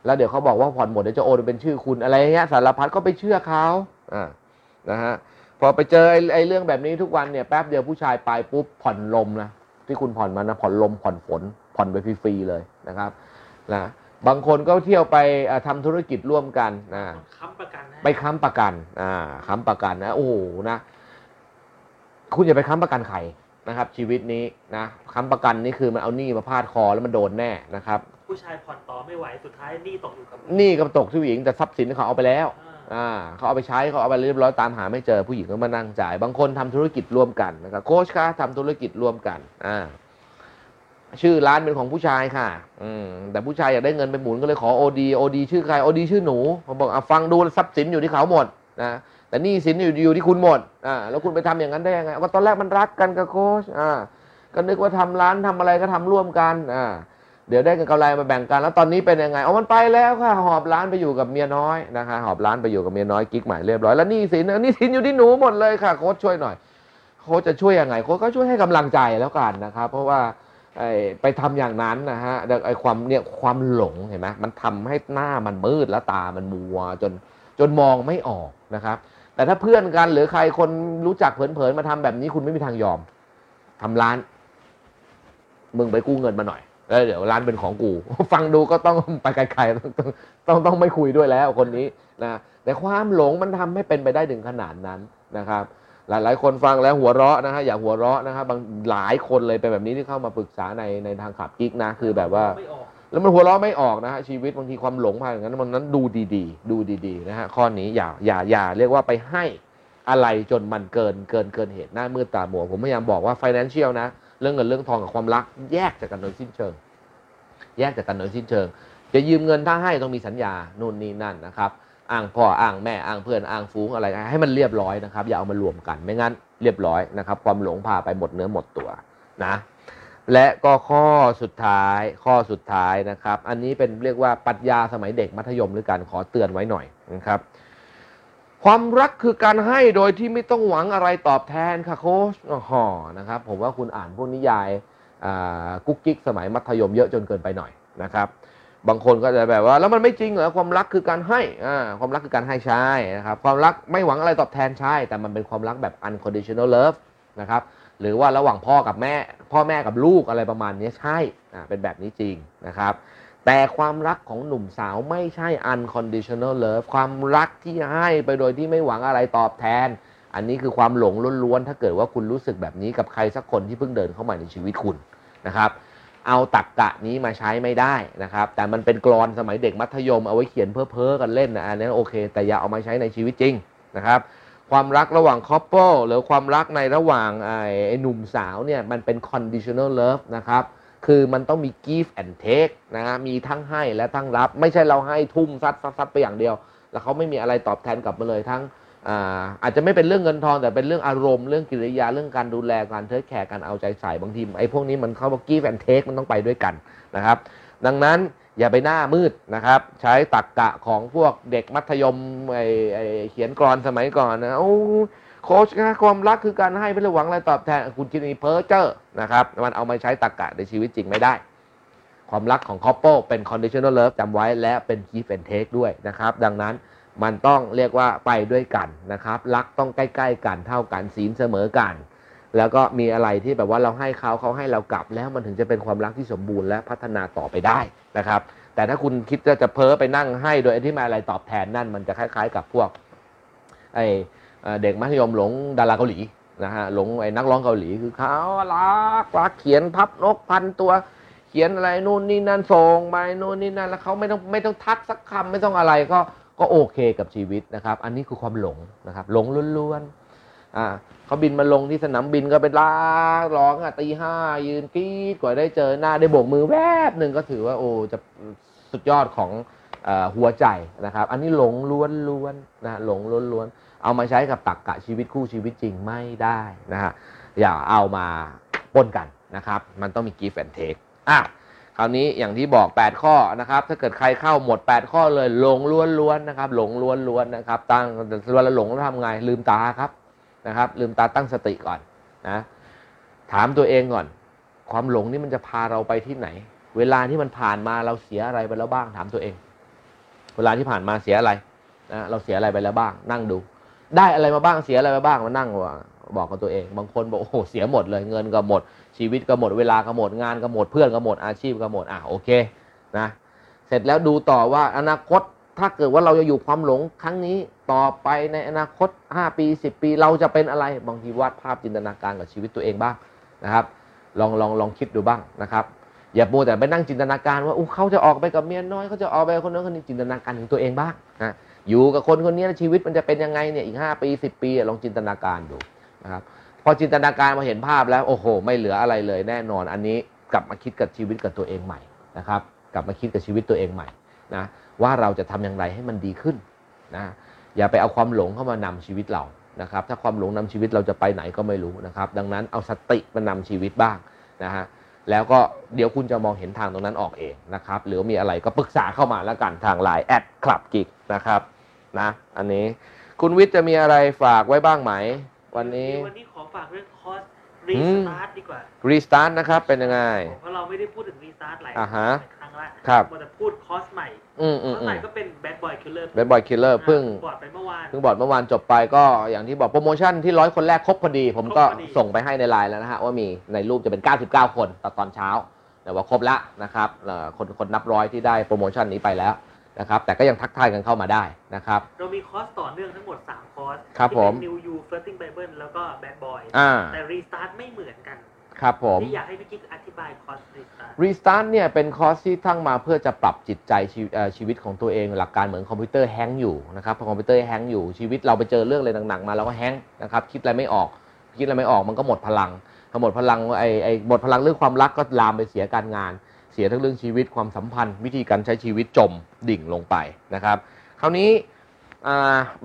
แล้วเดี๋ยวเขาบอกว่าผ่อนหมดเดี๋ยวจะโอนเป็นชื่อคุณอะไรเงี้ยสารพัดก็ไปเชื่อเขาอ่านะฮะพอไปเจอไอ้ไอ้เรื่องแบบนี้ทุกวันเนี่ยแป๊บเดียวผู้ชายไปปุ๊บผ่อนลมนะที่คุณผ่อนมันนะผ่อนลมผ่อนฝนผ่อนไปฟรีๆเลยนะครับนะบางคนก็เที่ยวไปอ่าทำธุรกิจร่วมกันนะค้ำประกันนะไปค้ำประกันอ่าค้ำประกันนะโอ้โหนะคุณอย่าไปค้ำประกันใครนะครับ ชีวิตนี้นะค้ำประกันนี่คือมันเอาหนี้มาพาดคอแล้วมันโดนแน่นะครับ ผู้ชายผ่อนต่อไม่ไหวสุดท้ายหนี้ตกอยู่กับหนี้ก็ตกที่ผู้หญิงแต่ทรัพย์สินเขาเอาไปแล้ว อ่าอ่าเขาเอาไปใช้เขาเอาไปเรียบร้อยตามหาไม่เจอผู้หญิงก็มานั่งจ่าย บางคนทำธุรกิจร่วมกันนะครับโค้ชคะทำธุรกิจร่วมกันอ่าชื่อร้านเป็นของผู้ชายค่ะ อืมแต่ผู้ชายอยากได้เงินไปหมุนก็เลยขอโอดีโอดีชื่อใครโอดีชื่อหนูผมบอกอะฟังดูทรัพย์สินอยู่ที่เขาหมดนะแต่หนี่สินอยู่อยู่ที่คุณหมดอ่าแล้วคุณไปทำอย่างนั้นได้ยังไงก็ตอนแรกมันรักกันกับโค้ชอ่าก็นึกว่าทำร้านทำอะไรก็ทำร่วมกันอ่า เดี๋ยวได้เงินกำไรมาแบ่งกัน แล้วตอนนี้เป็นยังไงเอามันไปแล้วค่ะหอบร้านไปอยู่กับเมียน้อยนะคะหอบร้านไปอยู่กับเมียน้อยกิ๊กใหม่เรียบร้อยแล้วนี่สินนี่สินอยู่ที่หนูหมดเลยค่ะโค้ชช่วยหน่อยโค้ชจะช่วยยังไงโค้ชก็ช่วยให้กำลังใจแล้วกันนะครับ เพราะว่าไอ้ไปทำอย่างนั้นนะฮะไอ้ความเนี่ยความหลงเห็นไหมมันทำให้หน้ามันมืดแล้วตามันมัวจนจนมองไม่ออกนะครับ แต่ถ้าเพื่อนกันหรือใครคนรู้จักเผลอๆมาทำแบบนี้คุณไม่มีทางยอมทำร้าน มึงไปกู้เงินมาหน่อย แล้วเดี๋ยวร้านเป็นของกู ฟังดูก็ต้องไปไกลๆต้องต้องต้องไม่คุยด้วยแล้วคนนี้นะแต่ความหลงมันทำให้เป็นไปได้ถึงขนาดนั้นนะครับ หลายๆ คนฟังแล้วหัวเราะนะฮะอย่าหัวเราะนะครับบางหลายคนเลยเป็นแบบนี้ที่เข้ามาปรึกษาในในทางขับกิ๊กนะคือแบบว่าไม่ออกแล้วมันหัวเราะไม่ออกนะฮะชีวิตบางทีความหลงมาอย่างนั้นมันนั้นดูดีๆ ดูดีๆนะฮะข้อนี้อย่าอย่าอย่าเรียกว่าไปให้อะไรจนมันเกินเกินเกินเหตุหน้ามืดตามัวผมพยายามบอกว่า financial นะ เรื่องเงินเรื่องทองกับความรักแยกจากกันโดยสิ้นเชิง แยกจากกันโดยสิ้นเชิง จะยืมเงินถ้าให้ต้องมีสัญญานู่นนี่นั่นนะครับอ้างพ่ออ้างแม่อ้างเพื่อนอ้างฟูงอะไรให้มันเรียบร้อยนะครับอย่าเอามารวมกันไม่งั้นเรียบร้อยนะครับ ความหลงพาไปหมดเนื้อหมดตัวนะและก็ข้อสุดท้ายข้อสุดท้ายนะครับ อันนี้เป็นเรียกว่าปรัชญาสมัยเด็กมัธยมหรือการขอเตือนไว้หน่อยนะครับ ความรักคือการให้โดยที่ไม่ต้องหวังอะไรตอบแทนค่ะโค้ชอ๋อนะครับ ผมว่าคุณอ่านพวกนิยาย กุ๊กกิ๊กสมัยมัธยมเยอะจนเกินไปหน่อยนะครับ บางคนก็จะแบบว่าแล้วมันไม่จริงเหรอความรักคือการให้ความรักคือการให้ใช่นะครับความรักไม่หวังอะไรตอบแทนใช่ แต่มันเป็นความรักแบบ unconditional love นะครับหรือว่าระหว่างพ่อกับแม่ พ่อแม่กับลูกอะไรประมาณนี้ใช่เป็นแบบนี้จริงนะครับแต่ความรักของหนุ่มสาวไม่ใช่ unconditional love ความรักที่ให้ไปโดยที่ไม่หวังอะไรตอบแทน อันนี้คือความหลงล้วนๆ ถ้าเกิดว่าคุณรู้สึกแบบนี้กับใครสักคนที่เพิ่งเดินเข้ามาในชีวิตคุณ นะครับ เอาตักกะนี้มาใช้ไม่ได้นะครับ แต่มันเป็นกรอนสมัยเด็กมัธยมเอาไว้เขียนเพ้อเพ้อกันเล่นนะอันนี้โอเค แต่อย่าเอามาใช้ในชีวิตจริงนะครับ ความรักระหว่าง couple หรือความรักในระหว่างไอ้ไอ้หนุ่มสาวเนี่ยมันเป็น conditional love นะครับคือมันต้องมี give and take นะฮะมีทั้งให้และทั้งรับ ไม่ใช่เราให้ทุ่มซัดซัดซัดไปอย่างเดียว แล้วเขาไม่มีอะไรตอบแทนกลับมาเลยทั้ง อาจจะไม่เป็นเรื่องเงินทองแต่เป็นเรื่องอารมณ์เรื่องกิริยาเรื่องการดูแลการเทคแคร์การเอาใจใส่บางทีไอ้พวกนี้มันเข้ามา give and take มันต้องไปด้วยกันนะครับ ดังนั้นอย่าไปหน้ามืดนะครับ ใช้ตักกะของพวกเด็กมัธยมไอ้ไอ้เขียนกรอนสมัยก่อนนะโอ้โค้ชนะความรักคือการให้ไม่ได้หวังอะไรตอบแทนคุณคิดนี้เพ้อเจ้อนะครับมันเอามาใช้ตักกะในชีวิตจริงไม่ได้ ความรักของ couple เป็น conditional love จำไว้และเป็น give and take ด้วยนะครับ ดังนั้น มันต้องเรียกว่าไปด้วยกันนะครับ รักต้องใกล้ ๆ กันเท่ากันศีลเสมอกัน แล้วก็มีอะไรที่แบบว่าเราให้เขาเขาให้เรากลับ แล้วมันถึงจะเป็นความรักที่สมบูรณ์และพัฒนาต่อไปได้นะครับ แต่ถ้าคุณคิดจะจะเพ้อไปนั่งให้โดยที่มาอะไรตอบแทนนั่น มันจะคล้าย ๆ กับพวกไอเด็กมัธยมหลงดาราเกาหลีนะฮะหลงไอ้นักร้องเกาหลีคือเขารักรักเขียนพับนกพันตัวเขียนอะไรนู่นนี่นั่นส่งไปนู่นนี่นั่นแล้วเขาไม่ต้องไม่ต้องทักสักคำไม่ต้องอะไรก็ ก็โอเคกับชีวิตนะครับ อันนี้คือความหลงนะครับ หลงล้วนๆอ่าเขาบินมาลงที่สนามบินก็เป็นลากร้องอะตีห้ายืนกรีดกว่าได้เจอหน้าได้โบกมือแวบหนึ่งก็ถือว่าโอ้จะสุดยอดของอ่อหัวใจนะครับ อันนี้หลงล้วนๆนะหลงล้วนๆเอามาใช้กับตักกะชีวิตคู่ชีวิตจริงไม่ได้นะฮะอย่าเอามาปนกันนะครับ มันต้องมี give and take อะ คราวนี้อย่างที่บอก 8 ข้อนะครับ ถ้าเกิดใครเข้าหมด 8 ข้อเลยหลงล้วนๆนะครับ หลงล้วนๆนะครับ ตั้งเวลาหลงแล้วทำไงลืมตาครับนะครับ ลืมตาตั้งสติก่อนนะถามตัวเองก่อน ความหลงนี่มันจะพาเราไปที่ไหน เวลาที่มันผ่านมาเราเสียอะไรไปแล้วบ้างถามตัวเอง เวลาที่ผ่านมาเสียอะไรนะเราเสียอะไรไปแล้วบ้าง นั่งดู ได้อะไรมาบ้างเสียอะไรมาบ้างมานั่งว่า บอกกับตัวเอง บางคนบอกโอ้โหเสียหมดเลยเงินก็หมด ชีวิตก็หมดเวลาก็หมดงานก็หมดเพื่อนก็หมดอาชีพก็หมดอะโอเคนะเสร็จแล้วดูต่อว่าอนาคตถ้าเกิดว่าเราจะอยู่ความหลงครั้งนี้ต่อไปในอนาคต 5 ปี 10 ปี เราจะเป็นอะไรบางทีวาดภาพจินตนาการกับชีวิตตัวเองบ้างนะครับลองลองลองคิดดูบ้างนะครับอย่าโมแต่ไปนั่งจินตนาการว่าอู้เขาจะออกไปกับเมียน้อยเขาจะออกไปคนนั้นคนนี้จินตนาการถึงตัวเองบ้างนะอยู่กับคนคนนี้ชีวิตมันจะเป็นยังไงเนี่ยอีก 5 ปี 10 ปีลองจินตนาการดู นะครับพอจินตนาการมาเห็นภาพแล้วโอ้โห ไม่เหลืออะไรเลยแน่นอน อันนี้กลับมาคิดกับชีวิตกับตัวเองใหม่นะครับ กลับมาคิดกับชีวิตตัวเองใหม่นะว่าเราจะทำอย่างไรให้มันดีขึ้นนะอย่าไปเอาความหลงเข้ามานำชีวิตเรานะครับ ถ้าความหลงนำชีวิตเราจะไปไหนก็ไม่รู้นะครับ ดังนั้นเอาสติมานำชีวิตบ้างนะฮะแล้วก็เดี๋ยวคุณจะมองเห็นทางตรงนั้นออกเองนะครับ หรือมีอะไรก็ปรึกษาเข้ามาแล้วกันทางไลน์แอดคลับกิกนะครับนะอันนี้คุณวิทย์จะมีอะไรฝากไว้บ้างไหม วันนี้วันนี้ขอฝากเรื่องคอร์สรีอืสมตาร์ทดีกว่ารีสตาร์ทนะครับเป็นยังไงเพราะเราไม่ได้พูดถึงรีสตาร์ทหลายอ่าฮะหลายครั้งละครับมัวแต่พูดคอสใหม่อืมคอือมสอืใหม่มก็เป็นแบดบอยคิลเลอร์เบ d บอยคิลเลอร์เพิ่งบอร์ดไปเมื่อวานเพิ่งบอร์ดเมื่อวานจบไปก็อย่างที่บอกโปรโมชั่นที่ร้อยคนแรกครบพอดี ผมก็ครบพอดีส่งไปให้ในไลน์แล้วนะฮะว่ามีในรูปจะเป็น 99 คนตอนตอนเช้าแต่ว่าครบแล้วนะครับเอ่อคนคนนับร้อยที่ได้โปรโมชั่นนี้ไปแล้ว นะครับแต่ก็ยังทักทายกันเข้ามาได้นะครับ เรามีคอร์สต่อเนื่องทั้งหมด 3 คอร์สครับที่ผมเป็น New You Flirting Bible แล้วก็ Bad Boy อ่าแต่ Restart ไม่เหมือนกัน ครับผมที่อยากให้พี่กิ๊กอธิบายคอร์ส Restart Restart เนี่ยเป็นคอร์สที่ตั้งมาเพื่อจะปรับจิตใจชีวิตเอ่อชีวิตของตัวเอง หลักการเหมือนคอมพิวเตอร์ hang อยู่นะครับพอคอมพิวเตอร์ hang อยู่ชีวิตเราไปเจอเรื่องอะไรหนักๆมาเราก็ hang นะครับคิดอะไรไม่ออกคิดอะไรไม่ออกมันก็หมดพลังพอหมดพลังไอ้ไอ้หมดพลังเรื่องความรักก็ลามไปเสียการงาน เสียทั้งเรื่องชีวิตความสัมพันธ์ วิธีการใช้ชีวิตจมดิ่งลงไปนะครับ คราวนี้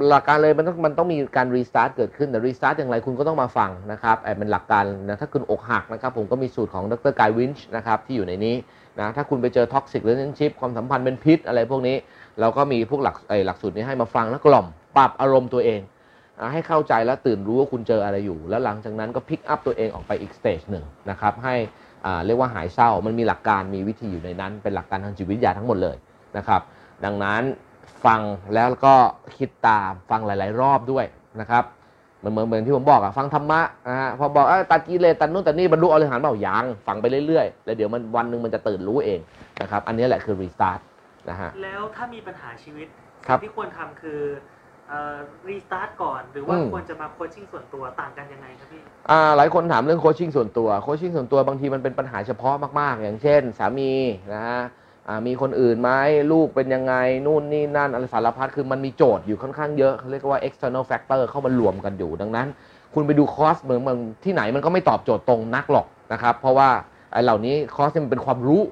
หลักการเลยมันต้องมันต้องมีการ restart เกิดขึ้นแต่ restart อย่างไรคุณก็ต้องมาฟังนะครับไอ้เป็นหลักการนะถ้าคุณอกหักนะครับผมก็มีสูตรของดร.กายวินช์นะครับที่อยู่ในนี้นะถ้าคุณไปเจอ toxic relationship ความสัมพันธ์เป็นพิษอะไรพวกนี้ เราก็มีพวกหลักไอ้หลักสูตรนี้ให้มาฟังแล้วกล่อมปรับอารมณ์ตัวเองให้เข้าใจและตื่นรู้ว่าคุณเจออะไรอยู่ แล้วหลังจากนั้นก็ pick up ตัวเองออกไปอีก stage หนึ่งนะครับให้ เรียกว่าหายเศร้ามันมีหลักการมีวิธีอยู่ในนั้น เป็นหลักการทางจิตวิทยาทั้งหมดเลยนะครับ ดังนั้นฟังแล้วก็คิดตามฟังหลาย ๆ รอบด้วยนะครับเหมือนเหมือนเหมือนที่ผมบอกอะฟังธรรมะนะฮะพอบอกอตัดกิเลสตัดนู่นตัดนี่บรรลุอรหันต์เปล่ายังฟังไปเรื่อย ๆ แล้วเดี๋ยวมันวันหนึ่งมันจะตื่นรู้เองนะครับ อันนี้แหละคือ Restart นะฮะแล้วถ้ามีปัญหาชีวิตสิ่งที่ควรทำคือ Restart ก่อนหรือว่าอืม ควรจะมา coaching ส่วนตัวต่างกันยังไงครับพี่ อ่าหลายคนถามเรื่องโคชชิ่งส่วนตัวโคชชิ่งส่วนตัวบางทีมันเป็นปัญหาเฉพาะมากๆ อย่างเช่น สามีนะฮะอ่ามีคนอื่นไหมลูกเป็นยังไง นู่นนี่นั่นอะไรสารพัดคือมันมีโจทย์อยู่ค่อนข้างเยอะเขาเรียกว่า external factor เข้ามารวมกันอยู่ดังนั้น คุณไปดูคอร์สเหมือนมันที่ไหนมันก็ไม่ตอบโจทย์ตรงนักหรอกนะครับ เพราะว่าไอ้เหล่านี้คอร์สเนี่ยมันเป็นความรู้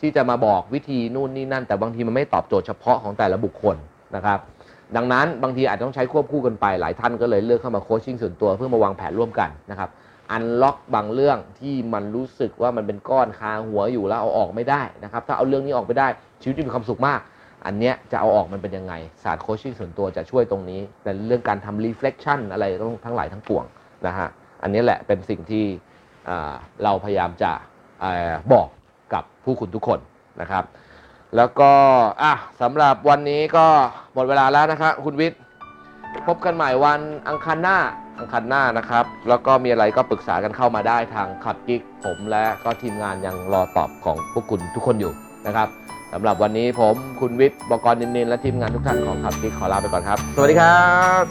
ที่จะมาบอกวิธีนู่นนี่นั่น แต่บางทีมันไม่ตอบโจทย์เฉพาะของแต่ละบุคคลนะครับ ดังนั้นบางทีอาจจะต้องใช้ควบคู่กันไป หลายท่านก็เลยเลือกเข้ามาโคชชิ่งส่วนตัวเพื่อมาวางแผนร่วมกันนะครับอันล็อกบางเรื่องที่มันรู้สึกว่ามันเป็นก้อนคาหัวอยู่แล้วเอาออกไม่ได้นะครับ ถ้าเอาเรื่องนี้ออกไปได้ชีวิตจะมีความสุขมาก อันเนี้ยจะเอาออกมันเป็นยังไง ศาสตร์โคชชิ่งส่วนตัวจะช่วยตรงนี้ แต่เรื่องการทำ reflection อะไรทั้งหลายทั้งปวงนะฮะอันนี้แหละเป็นสิ่งที่เราพยายามจะอบอกกับผู้คุณทุกคนนะครับ แล้วก็อะสำหรับวันนี้ก็หมดเวลาแล้วนะครับคุณวิทย์พบกันใหม่วันอังคารหน้าอังคารหน้านะครับ แล้วก็มีอะไรก็ปรึกษากันเข้ามาได้ทางขับกิ๊กผมและก็ทีมงานยังรอตอบของพวกคุณทุกคนอยู่นะครับสำหรับวันนี้ผมคุณวิทย์บกรนินนินและทีมงานทุกท่านของขับกิ๊กขอลาไปก่อนครับ สวัสดีครับ